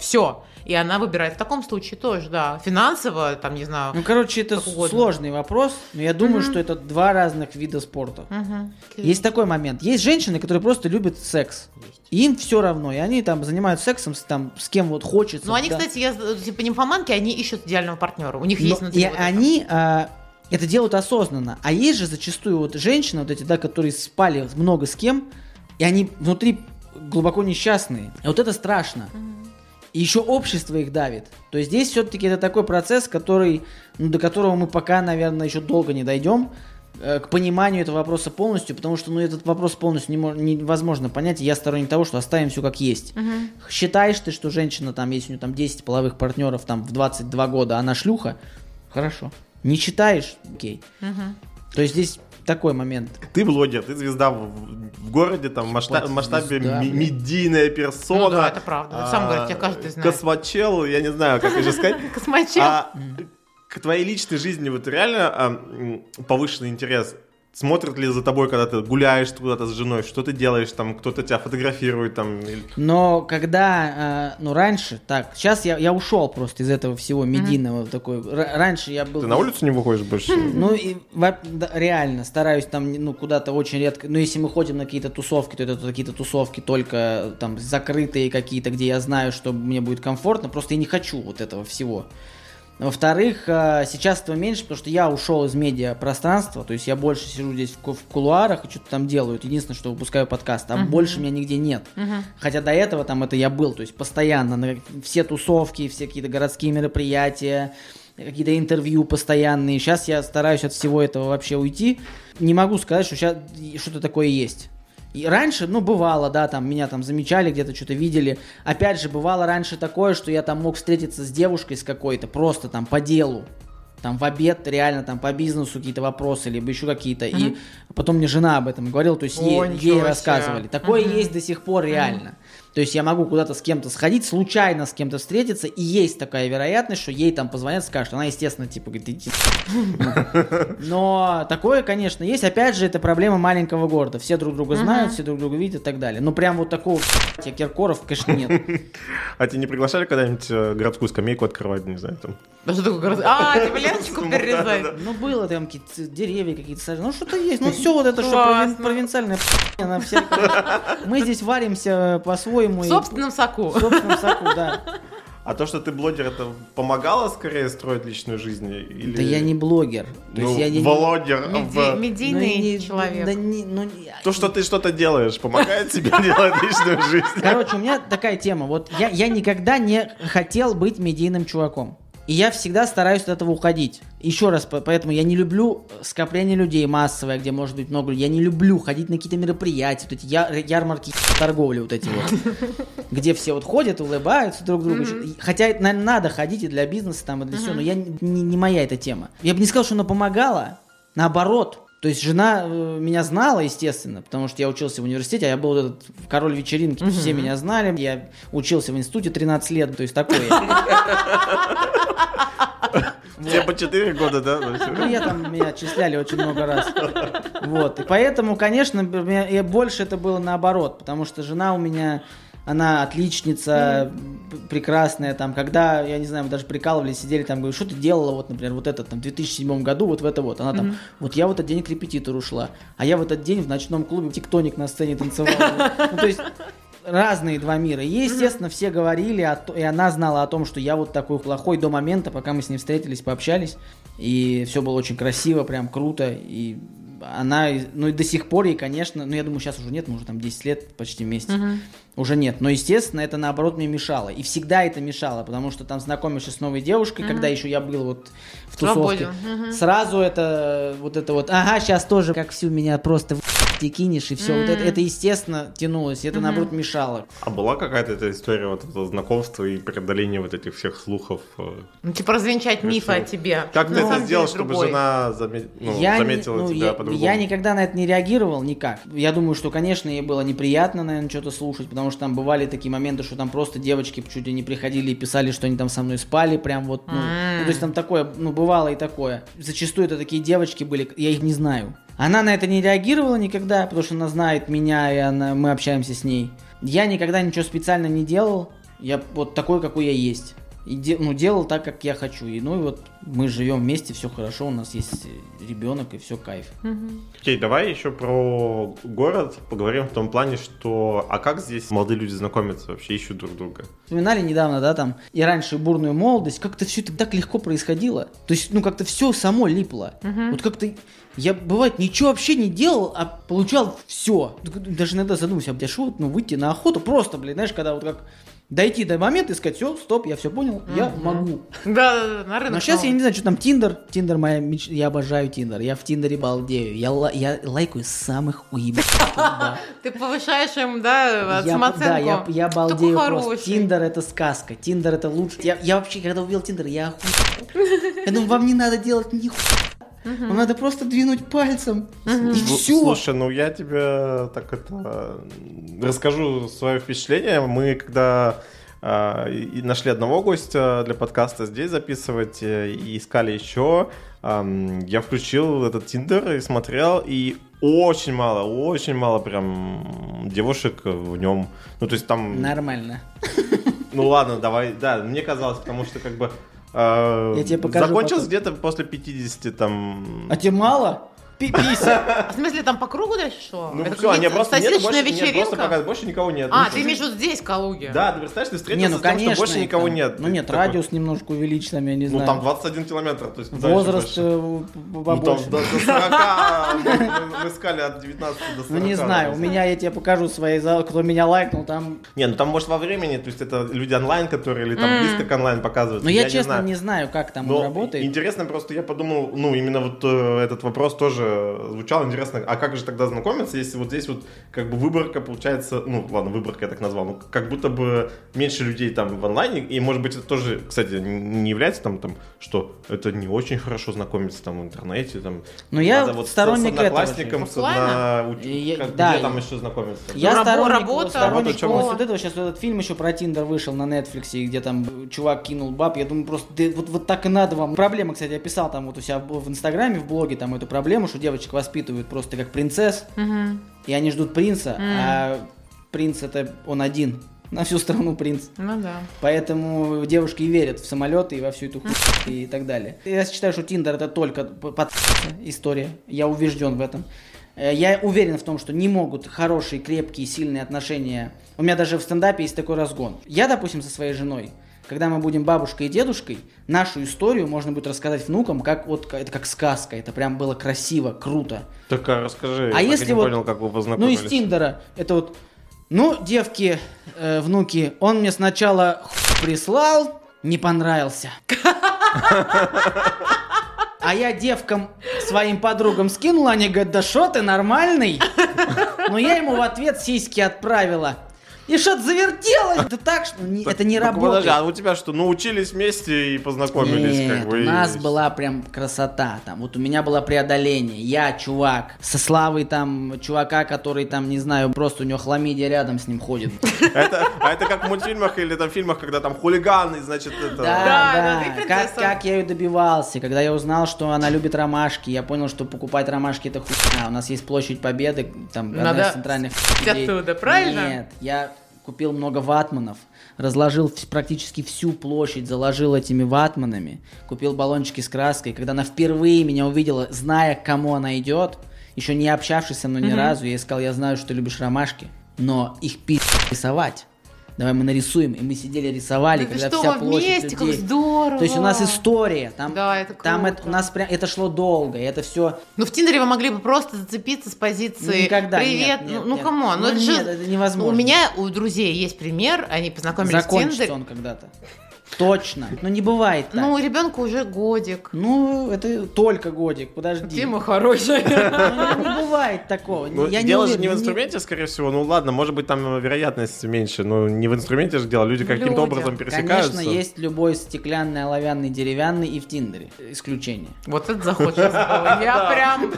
все. И она выбирает в таком случае тоже, да, финансово, там, не знаю. Ну, короче, это сложный вопрос, но я думаю, что это два разных вида спорта. Мгм. Есть такой момент. Есть женщины, которые просто любят секс. И им все равно. И они там занимаются сексом с, там, с кем вот хочется. Ну, они, да. кстати, я, типа нимфоманки, они ищут идеального партнера. У них Но- есть внутри и вот это. они а, это делают осознанно. А есть же зачастую вот женщины, вот эти, да, которые спали много с кем, и они внутри глубоко несчастные. И вот это страшно. И еще общество их давит. То есть здесь все-таки это такой процесс, который, ну, до которого мы пока, наверное, еще долго не дойдем э, к пониманию этого вопроса полностью, потому что ну, этот вопрос полностью не мо- невозможно понять. Я сторонник того, что оставим все как есть. Считаешь ты, что женщина, там, если у нее там 10 половых партнеров там, в 22 года, она шлюха? Хорошо. Не считаешь? Окей. Мгм. То есть здесь такой момент. Ты блогер, ты звезда в, в городе, там, в масштаб- масштабе звезда, ми- блин. медийная персона. Ну да, это правда. Это сам говорит, тебя каждый знает. Космочел, я не знаю, как еще сказать. Космочел. А к твоей личной жизни вот реально а, повышенный интерес? Смотрят ли за тобой, когда ты гуляешь куда-то с женой, что ты делаешь, там, кто-то тебя фотографирует, там, или- Но когда, э, ну раньше, так, сейчас я, я ушел просто из этого всего медийного такой. Р- раньше я был. ты на улицу не выходишь больше? Ну и реально стараюсь там, ну куда-то очень редко. Ну если мы ходим на какие-то тусовки, то это какие-то тусовки только там закрытые какие-то, где я знаю, что мне будет комфортно. Просто я не хочу вот этого всего. Во-вторых, э, сейчас этого меньше, потому что я ушел из медиапространства, то есть я больше сижу здесь в, ку- в кулуарах и что-то там делаю. Единственное, что выпускаю подкаст, а больше меня нигде нет. Хотя до этого там это я был, то есть постоянно на все тусовки, все какие-то городские мероприятия, какие-то интервью постоянные. Сейчас я стараюсь от всего этого вообще уйти. Не могу сказать, что сейчас что-то такое есть. И раньше, ну, бывало, да, там меня там замечали, где-то что-то видели. Опять же, бывало раньше такое, что я там мог встретиться с девушкой с какой-то, просто там по делу. Там в обед реально там по бизнесу какие-то вопросы, либо еще какие-то. И потом мне жена об этом говорила, то есть О, ей, ей рассказывали. Такое есть до сих пор реально. То есть я могу куда-то с кем-то сходить, случайно с кем-то встретиться, и есть такая вероятность, что ей там позвонят, скажут, она, естественно, типа, говорит, иди. Но такое, конечно, есть. Опять же, это проблема маленького города. Все друг друга знают, все друг друга видят и так далее. Но прям вот такого Киркоров, конечно, нет. А тебя не приглашали когда-нибудь э, городскую скамейку открывать, не знаю, там? Да что такое город- А, типа ленточку перерезать. Ну, было там какие-то деревья какие-то сажены. Ну, что-то есть. Ну, все вот это, что Классно. провин- провинциальная она вся... Мы здесь варимся по-своему. В и- собственном соку. В собственном соку, да. А то, что ты блогер, это помогало скорее строить личную жизнь? Или... Да я не блогер. То Ну, есть я не... Володер, Меди- в- ну, Медийный не- человек. да не- ну, не- То, что ты что-то делаешь, помогает тебе делать личную жизнь? Короче, у меня такая тема. Вот я, я никогда не хотел быть медийным чуваком. И я всегда стараюсь от этого уходить. Еще раз, по- поэтому я не люблю скопление людей массовое, где может быть много людей. Я не люблю ходить на какие-то мероприятия, вот эти я- ярмарки торговли вот эти вот. Где все вот ходят, улыбаются друг другу. Хотя, наверное, надо ходить и для бизнеса там, и для всего, но я не моя эта тема. Я бы не сказал, что она помогала. Наоборот. То есть жена э, меня знала, естественно, потому что я учился в университете, а я был вот этот король вечеринки, все меня знали. Я учился в институте 13 лет, то есть такое. Тебе по 4 года, да? Ну. Ну, я там, меня отчисляли очень много раз. Вот. И поэтому, конечно, больше это было наоборот, потому что жена у меня, она отличница, прекрасная, там, когда, я не знаю, мы даже прикалывались, сидели там, говорю, что ты делала, вот, например, вот это, там, в 2007 году, вот в это вот. Она там, вот я в этот день к репетитору ушла, а я в этот день в ночном клубе тектоник на сцене танцевала. Ну, то есть, разные два мира. И, естественно, все говорили, о и она знала о том, что я вот такой плохой до момента, пока мы с ней встретились, пообщались. И все было очень красиво, прям круто. И она, ну и до сих пор, и, конечно, ну я думаю, сейчас уже нет, мы уже там 10 лет почти вместе. Уже нет. Но, естественно, это наоборот мне мешало. И всегда это мешало, потому что там знакомишься с новой девушкой, когда еще я был вот в тусовке. Свободен. Мгм. Сразу это вот это вот, ага, сейчас тоже как всю меня просто ВКонтакте кинешь, и все. Вот это, это, естественно, тянулось, это, наоборот, мешало. А была какая-то эта история вот этого знакомства и преодоления вот этих всех слухов? э, Ну, типа развенчать мифы о тебе. Как На ты это сделал, чтобы другой. жена заме- ну, я, не- заметила ну, тебя я, по-другому? я никогда на это не реагировал никак. Я думаю, что, конечно, ей было неприятно, наверное, что-то слушать, потому что там бывали такие моменты, что там просто девочки чуть ли не приходили и писали, что они там со мной спали, прям вот, ну, ну, то есть там такое, ну, бывало и такое. Зачастую это такие девочки были, я их не знаю. Она на это не реагировала никогда, потому что она знает меня, и она, мы общаемся с ней. Я никогда ничего специально не делал, я вот такой, какой я есть. И де- ну, делал так, как я хочу. И ну и вот мы живем вместе, все хорошо, у нас есть ребенок и все кайф. Окей, давай еще про город поговорим в том плане, что а как здесь молодые люди знакомятся вообще, ищут друг друга? Вспоминали недавно, да, там, и раньше бурную молодость, как-то все это так легко происходило. То есть, ну, как-то все само липло. Вот как-то я, бывает, ничего вообще не делал, а получал все. Даже иногда задумываюсь, а шо, ну, выйти на охоту просто, блин, знаешь, когда вот как дойти до момента и сказать, все, стоп, я все понял, я могу. Да, да, да, на рынок. Но сейчас я не знаю, что там Тиндер. Тиндер моя меч... Я обожаю Тиндер. Я в Тиндере балдею. Я, я лайкаю самых баб. Ты повышаешь им, да, самооценку. да, я, я балдею просто. Тиндер это сказка. Тиндер это лучше. Я, я вообще, когда увидел Тиндер, я охуел. Я думаю, вам не надо делать Вам надо просто двинуть пальцем. И Ну, все. Слушай, ну я тебе так это расскажу свое впечатление. Мы когда а, и- и нашли одного гостя для подкаста здесь записывать э, и искали еще, я включил этот Тиндер и смотрел, и очень мало, очень мало прям девушек в нем. Ну, то есть там... Нормально. Ну ладно, давай, да, мне казалось, потому что как бы... э, Я тебе покажу Закончилось потом. где-то после 50 там... А тебе мало? Пи- пися. В смысле, там по кругу дальше шло? Ну Это все, какие-то просто нет, больше, нет, просто вечеринка? пока больше никого нет. А, Ну, ты имеешь в виду здесь, Калуги? Да, ты представляешь, ты встретился Не, ну с тем, конечно. что больше никого там- нет. Ну Ты нет, такой, радиус немножко увеличить, там, я не Ну знаю. там 21 километр, то есть Возраст больше? э, Ну там побольше. до, до 40, мы, искали от 19 до 40. Ну не знаю, у меня, я тебе покажу свои кто меня лайкнул, там... Не, ну там может во времени, то есть это люди онлайн, которые или там близко к онлайн показывают. Но Ну, я, честно не знаю, как там работает. Интересно, просто я подумал, ну, именно вот э, этот вопрос тоже звучал интересно. А как же тогда знакомиться, если вот здесь вот как бы выборка получается, ну, ладно, выборка я так назвал, ну, как будто бы меньше людей там в онлайне, и, может быть, это тоже, кстати, не является там, там, что это не очень хорошо знакомиться там в интернете, там. Ну, я вот с- сторонник с этого одноклассником, с Оффлайна? одно- я- как- да, где там еще знакомиться? Я Ну, сторонник, работа, сторонник работа, полностью вот этого. Сейчас этот фильм еще про Тиндер вышел на Netflix, где там чувак кинул баб. Я думаю, просто да, вот, вот так и надо вам. Проблема, кстати, я писал там вот у себя в в Инстаграме, в блоге там эту проблему, что девочек воспитывают просто как принцесс, Мгм. и они ждут принца, а принц это он один. На всю страну принц. Ну да. Поэтому девушки и верят в самолеты и во всю эту хуйню и так далее. Я считаю, что Тиндер это только под история. Я убежден в этом. Э, Я уверен в том, что не могут хорошие, крепкие, сильные отношения. У меня даже в стендапе есть такой разгон. Я, допустим, со своей женой, когда мы будем бабушкой и дедушкой, нашу историю можно будет рассказать внукам, как вот это как сказка. Это прям было красиво, круто. Так а расскажи, я А и если не вот- понял, как вы Ну, познакомились. из Тиндера. Это вот, ну, девки, э, внуки, он мне сначала прислал, не понравился. А я девкам, своим подругам скинул, они говорят, да что ты, нормальный? Но я ему в ответ сиськи отправила. И что-то завертелось. Да так, что не- это не Так, работает. Подожди, а у тебя что, научились вместе и познакомились? Нет, как бы, у и- нас была прям красота. Там, вот у меня было преодоление. Я, чувак, со славой там чувака, который там, не знаю, просто у него хламидия рядом с ним ходит. Это, а это как в мультфильмах или там фильмах, когда там хулиганы, значит, это... Да, Да, и Как, я ее добивался, когда я узнал, что она любит ромашки, я понял, что покупать ромашки это хуйня. У нас есть площадь Победы, там одна из центральных. оттуда, правильно? Нет, я купил много ватманов, разложил практически всю площадь, заложил этими ватманами, купил баллончики с краской. Когда она впервые меня увидела, зная, к кому она идет, еще не общавшись со мной ни разу, я ей сказал, я знаю, что ты любишь ромашки, но их пи*** рисовать. Давай мы нарисуем. И мы сидели, рисовали, Ну ты когда что, вся площадь вместе, как людей. здорово. То есть у нас история, там, Да, это там круто. это, у нас прям, это шло долго, и это все Ну, в Тиндере вы могли бы просто зацепиться с позиции никогда. «Привет». нет, нет, ну, ну, нет. come on. Ну, Ну, это же- нет, это невозможно. У меня, у друзей есть пример, они познакомились в закончится Тиндере. он когда-то. Точно. Но не бывает так. Ну, ребенку уже годик. Ну, это только годик, подожди. Тема хорошая. Ну, не бывает такого. Ну, Я дело же уверен, не в инструменте, скорее всего. Ну ладно, может быть, там вероятность меньше, но не в инструменте же дело. Люди каким-то образом пересекаются. Конечно, есть любой стеклянный, оловянный, деревянный и в Тиндере. Исключение. Вот это заход. Я прям...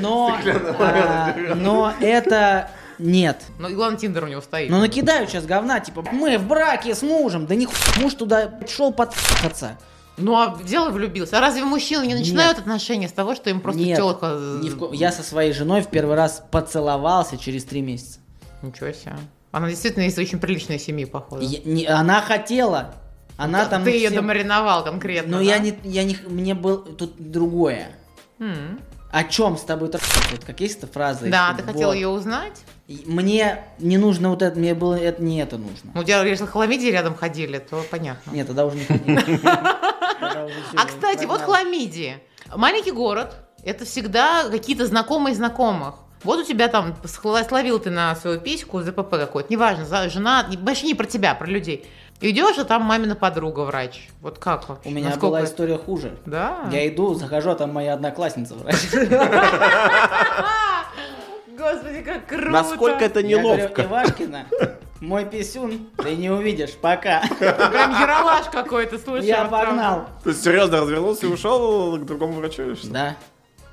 Но, а, но это нет. Ну, и главное, Тиндер у него стоит. Ну накидают сейчас говна, типа, мы в браке с мужем. Да нихуя, муж туда шел подхаться. Ну, а дело влюбился. А разве мужчины не начинают отношения с того, что им просто Нет, телка... ни в ко- Я со своей женой в первый раз поцеловался через три месяца. Ничего себе. Она действительно из очень приличной семьи, походу. Я- не- она хотела. Она там Ты ее всем- домариновал конкретно, Но да? я не, я не, мне был тут другое. М. О чем с тобой Вот как есть эта фраза? Да, ты хотел ее узнать? Мне не нужно вот это, мне было это, не это нужно. Ну, тебя, если хламидии рядом ходили, то понятно. Нет, тогда уже не А, кстати, вот хламидии. Маленький город – это всегда какие-то знакомые знакомых. Вот у тебя там словил ты на свою письку ЗПП какой-то, неважно, жена, вообще не про тебя, про людей. Идешь, а там мамина подруга врач. Вот как вообще? У меня Насколько была это- история хуже. Да? Я иду, захожу, а там моя одноклассница врач. Господи, как круто! Насколько это Я говорю, неловко. Ивашкина, мой писюн, ты не увидишь, пока. Прям яролаж какой-то, слушай. Я погнал. То есть серьезно развернулся и ушел к другому врачу? или что? Да.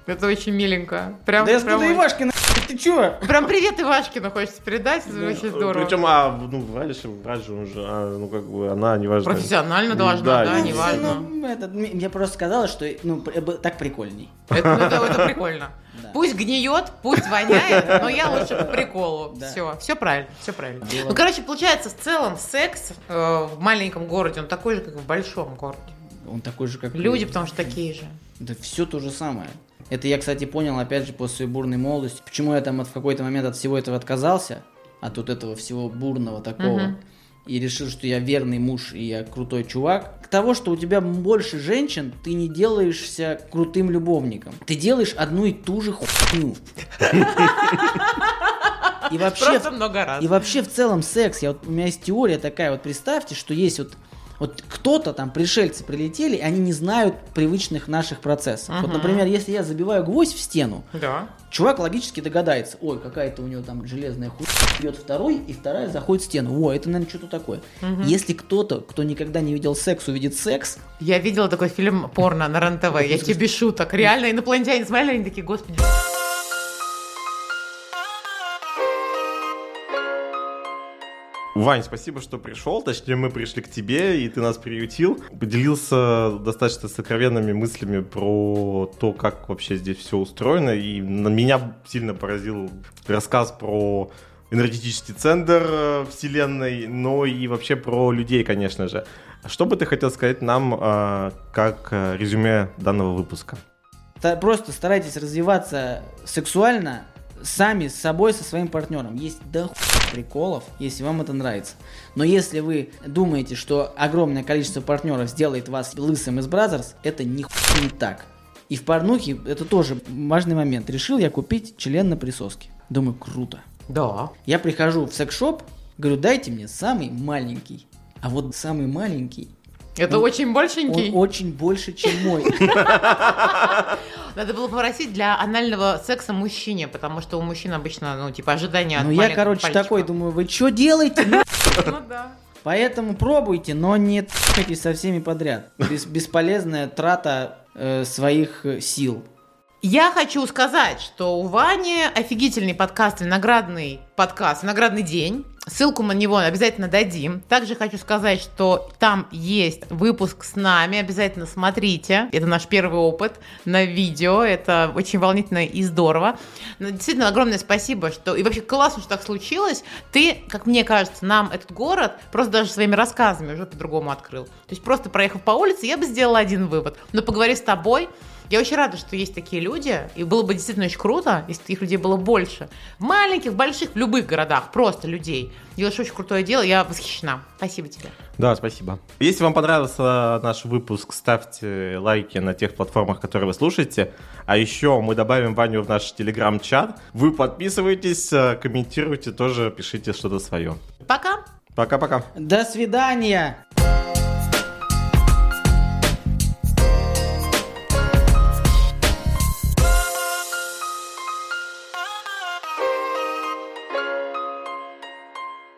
Это очень миленько. Прям, Да я скажу, Ивашкина, ты чё? прям привет Ивашкину хочется передать, это очень здорово. Причем, а, ну, врач же, он же, а, ну, как бы, она, неважно. Профессионально должна, да, и- неважно. Ну, это, м- мне просто сказала, что ну, так прикольней. Это, это- это прикольно. Да. Пусть гниет, пусть воняет, но я лучше по приколу. Да. Все, все правильно, все правильно. Было. Ну, короче, получается, в целом секс э, в маленьком городе, он такой же, как в большом городе. Он такой же, как Люди, и- потому что такие же. Да все то же самое. Это я, кстати, понял, опять же, после бурной молодости. Почему я там от- в какой-то момент от всего этого отказался, от вот этого всего бурного такого. Мгм. И решил, что я верный муж и я крутой чувак. К того, что у тебя больше женщин, ты не делаешься крутым любовником. Ты делаешь одну и ту же хуйню. И вообще, Просто много раз. и вообще в целом секс, я вот, у меня есть теория такая, вот представьте, что есть вот, вот кто-то там, пришельцы прилетели, и они не знают привычных наших процессов. Вот, Мгм. например, если я забиваю гвоздь в стену, Да. чувак логически догадается, ой, какая-то у него там железная хуйня, бьет второй, и вторая заходит в стену. О, это, наверное, что-то такое. Если кто-то, кто никогда не видел секс, увидит секс, Я видела такой фильм порно на РЕН-ТВ, я тебе без шуток. Реально, инопланетяне смотрели, они такие, господи. Вань, спасибо, что пришел. Точнее, мы пришли к тебе, и ты нас приютил. Поделился достаточно сокровенными мыслями про то, как вообще здесь все устроено. И на меня сильно поразил рассказ про энергетический центр э, Вселенной, но и вообще про людей, конечно же. Что бы ты хотел сказать нам э, как э, резюме данного выпуска? Просто старайтесь развиваться сексуально сами с собой, со своим партнером. Есть до приколов, если вам это нравится. Но если вы думаете, что огромное количество партнеров сделает вас лысым из Brazzers, это ни не так. И в порнухе это тоже важный момент. Решил я купить член на присоске. Думаю, круто. Да. Я прихожу в секс-шоп, говорю, дайте мне самый маленький. А вот самый маленький, Это Он- очень он большенький. очень больше, чем мой. Надо было попросить для анального секса мужчине, потому что у мужчин обычно, ну, типа, ожидания от Ну я, короче, пальчика. такой думаю, вы что делаете? Ну, Ну да. Поэтому пробуйте, но не трахайтесь со всеми подряд. Бес- бесполезная трата э, своих э, сил. Я хочу сказать, что у Вани офигительный подкаст, виноградный подкаст, виноградный день. Ссылку на него обязательно дадим. Также хочу сказать, что там есть выпуск с нами, обязательно смотрите. Это наш первый опыт на видео, это очень волнительно и здорово. Но действительно, огромное спасибо, что... И вообще классно, что так случилось. Ты, как мне кажется, нам этот город просто даже своими рассказами уже по-другому открыл. То есть просто проехав по улице, я бы сделала один вывод. Но поговорив с тобой, я очень рада, что есть такие люди, и было бы действительно очень круто, если таких людей было больше. В маленьких, в больших, в любых городах, просто людей. Делаешь очень крутое дело, я восхищена. Спасибо тебе. Да, спасибо. Если вам понравился наш выпуск, ставьте лайки на тех платформах, которые вы слушаете. А еще мы добавим Ваню в наш телеграм-чат. Вы подписывайтесь, э, комментируйте, тоже пишите что-то свое. Пока! Пока-пока. До свидания!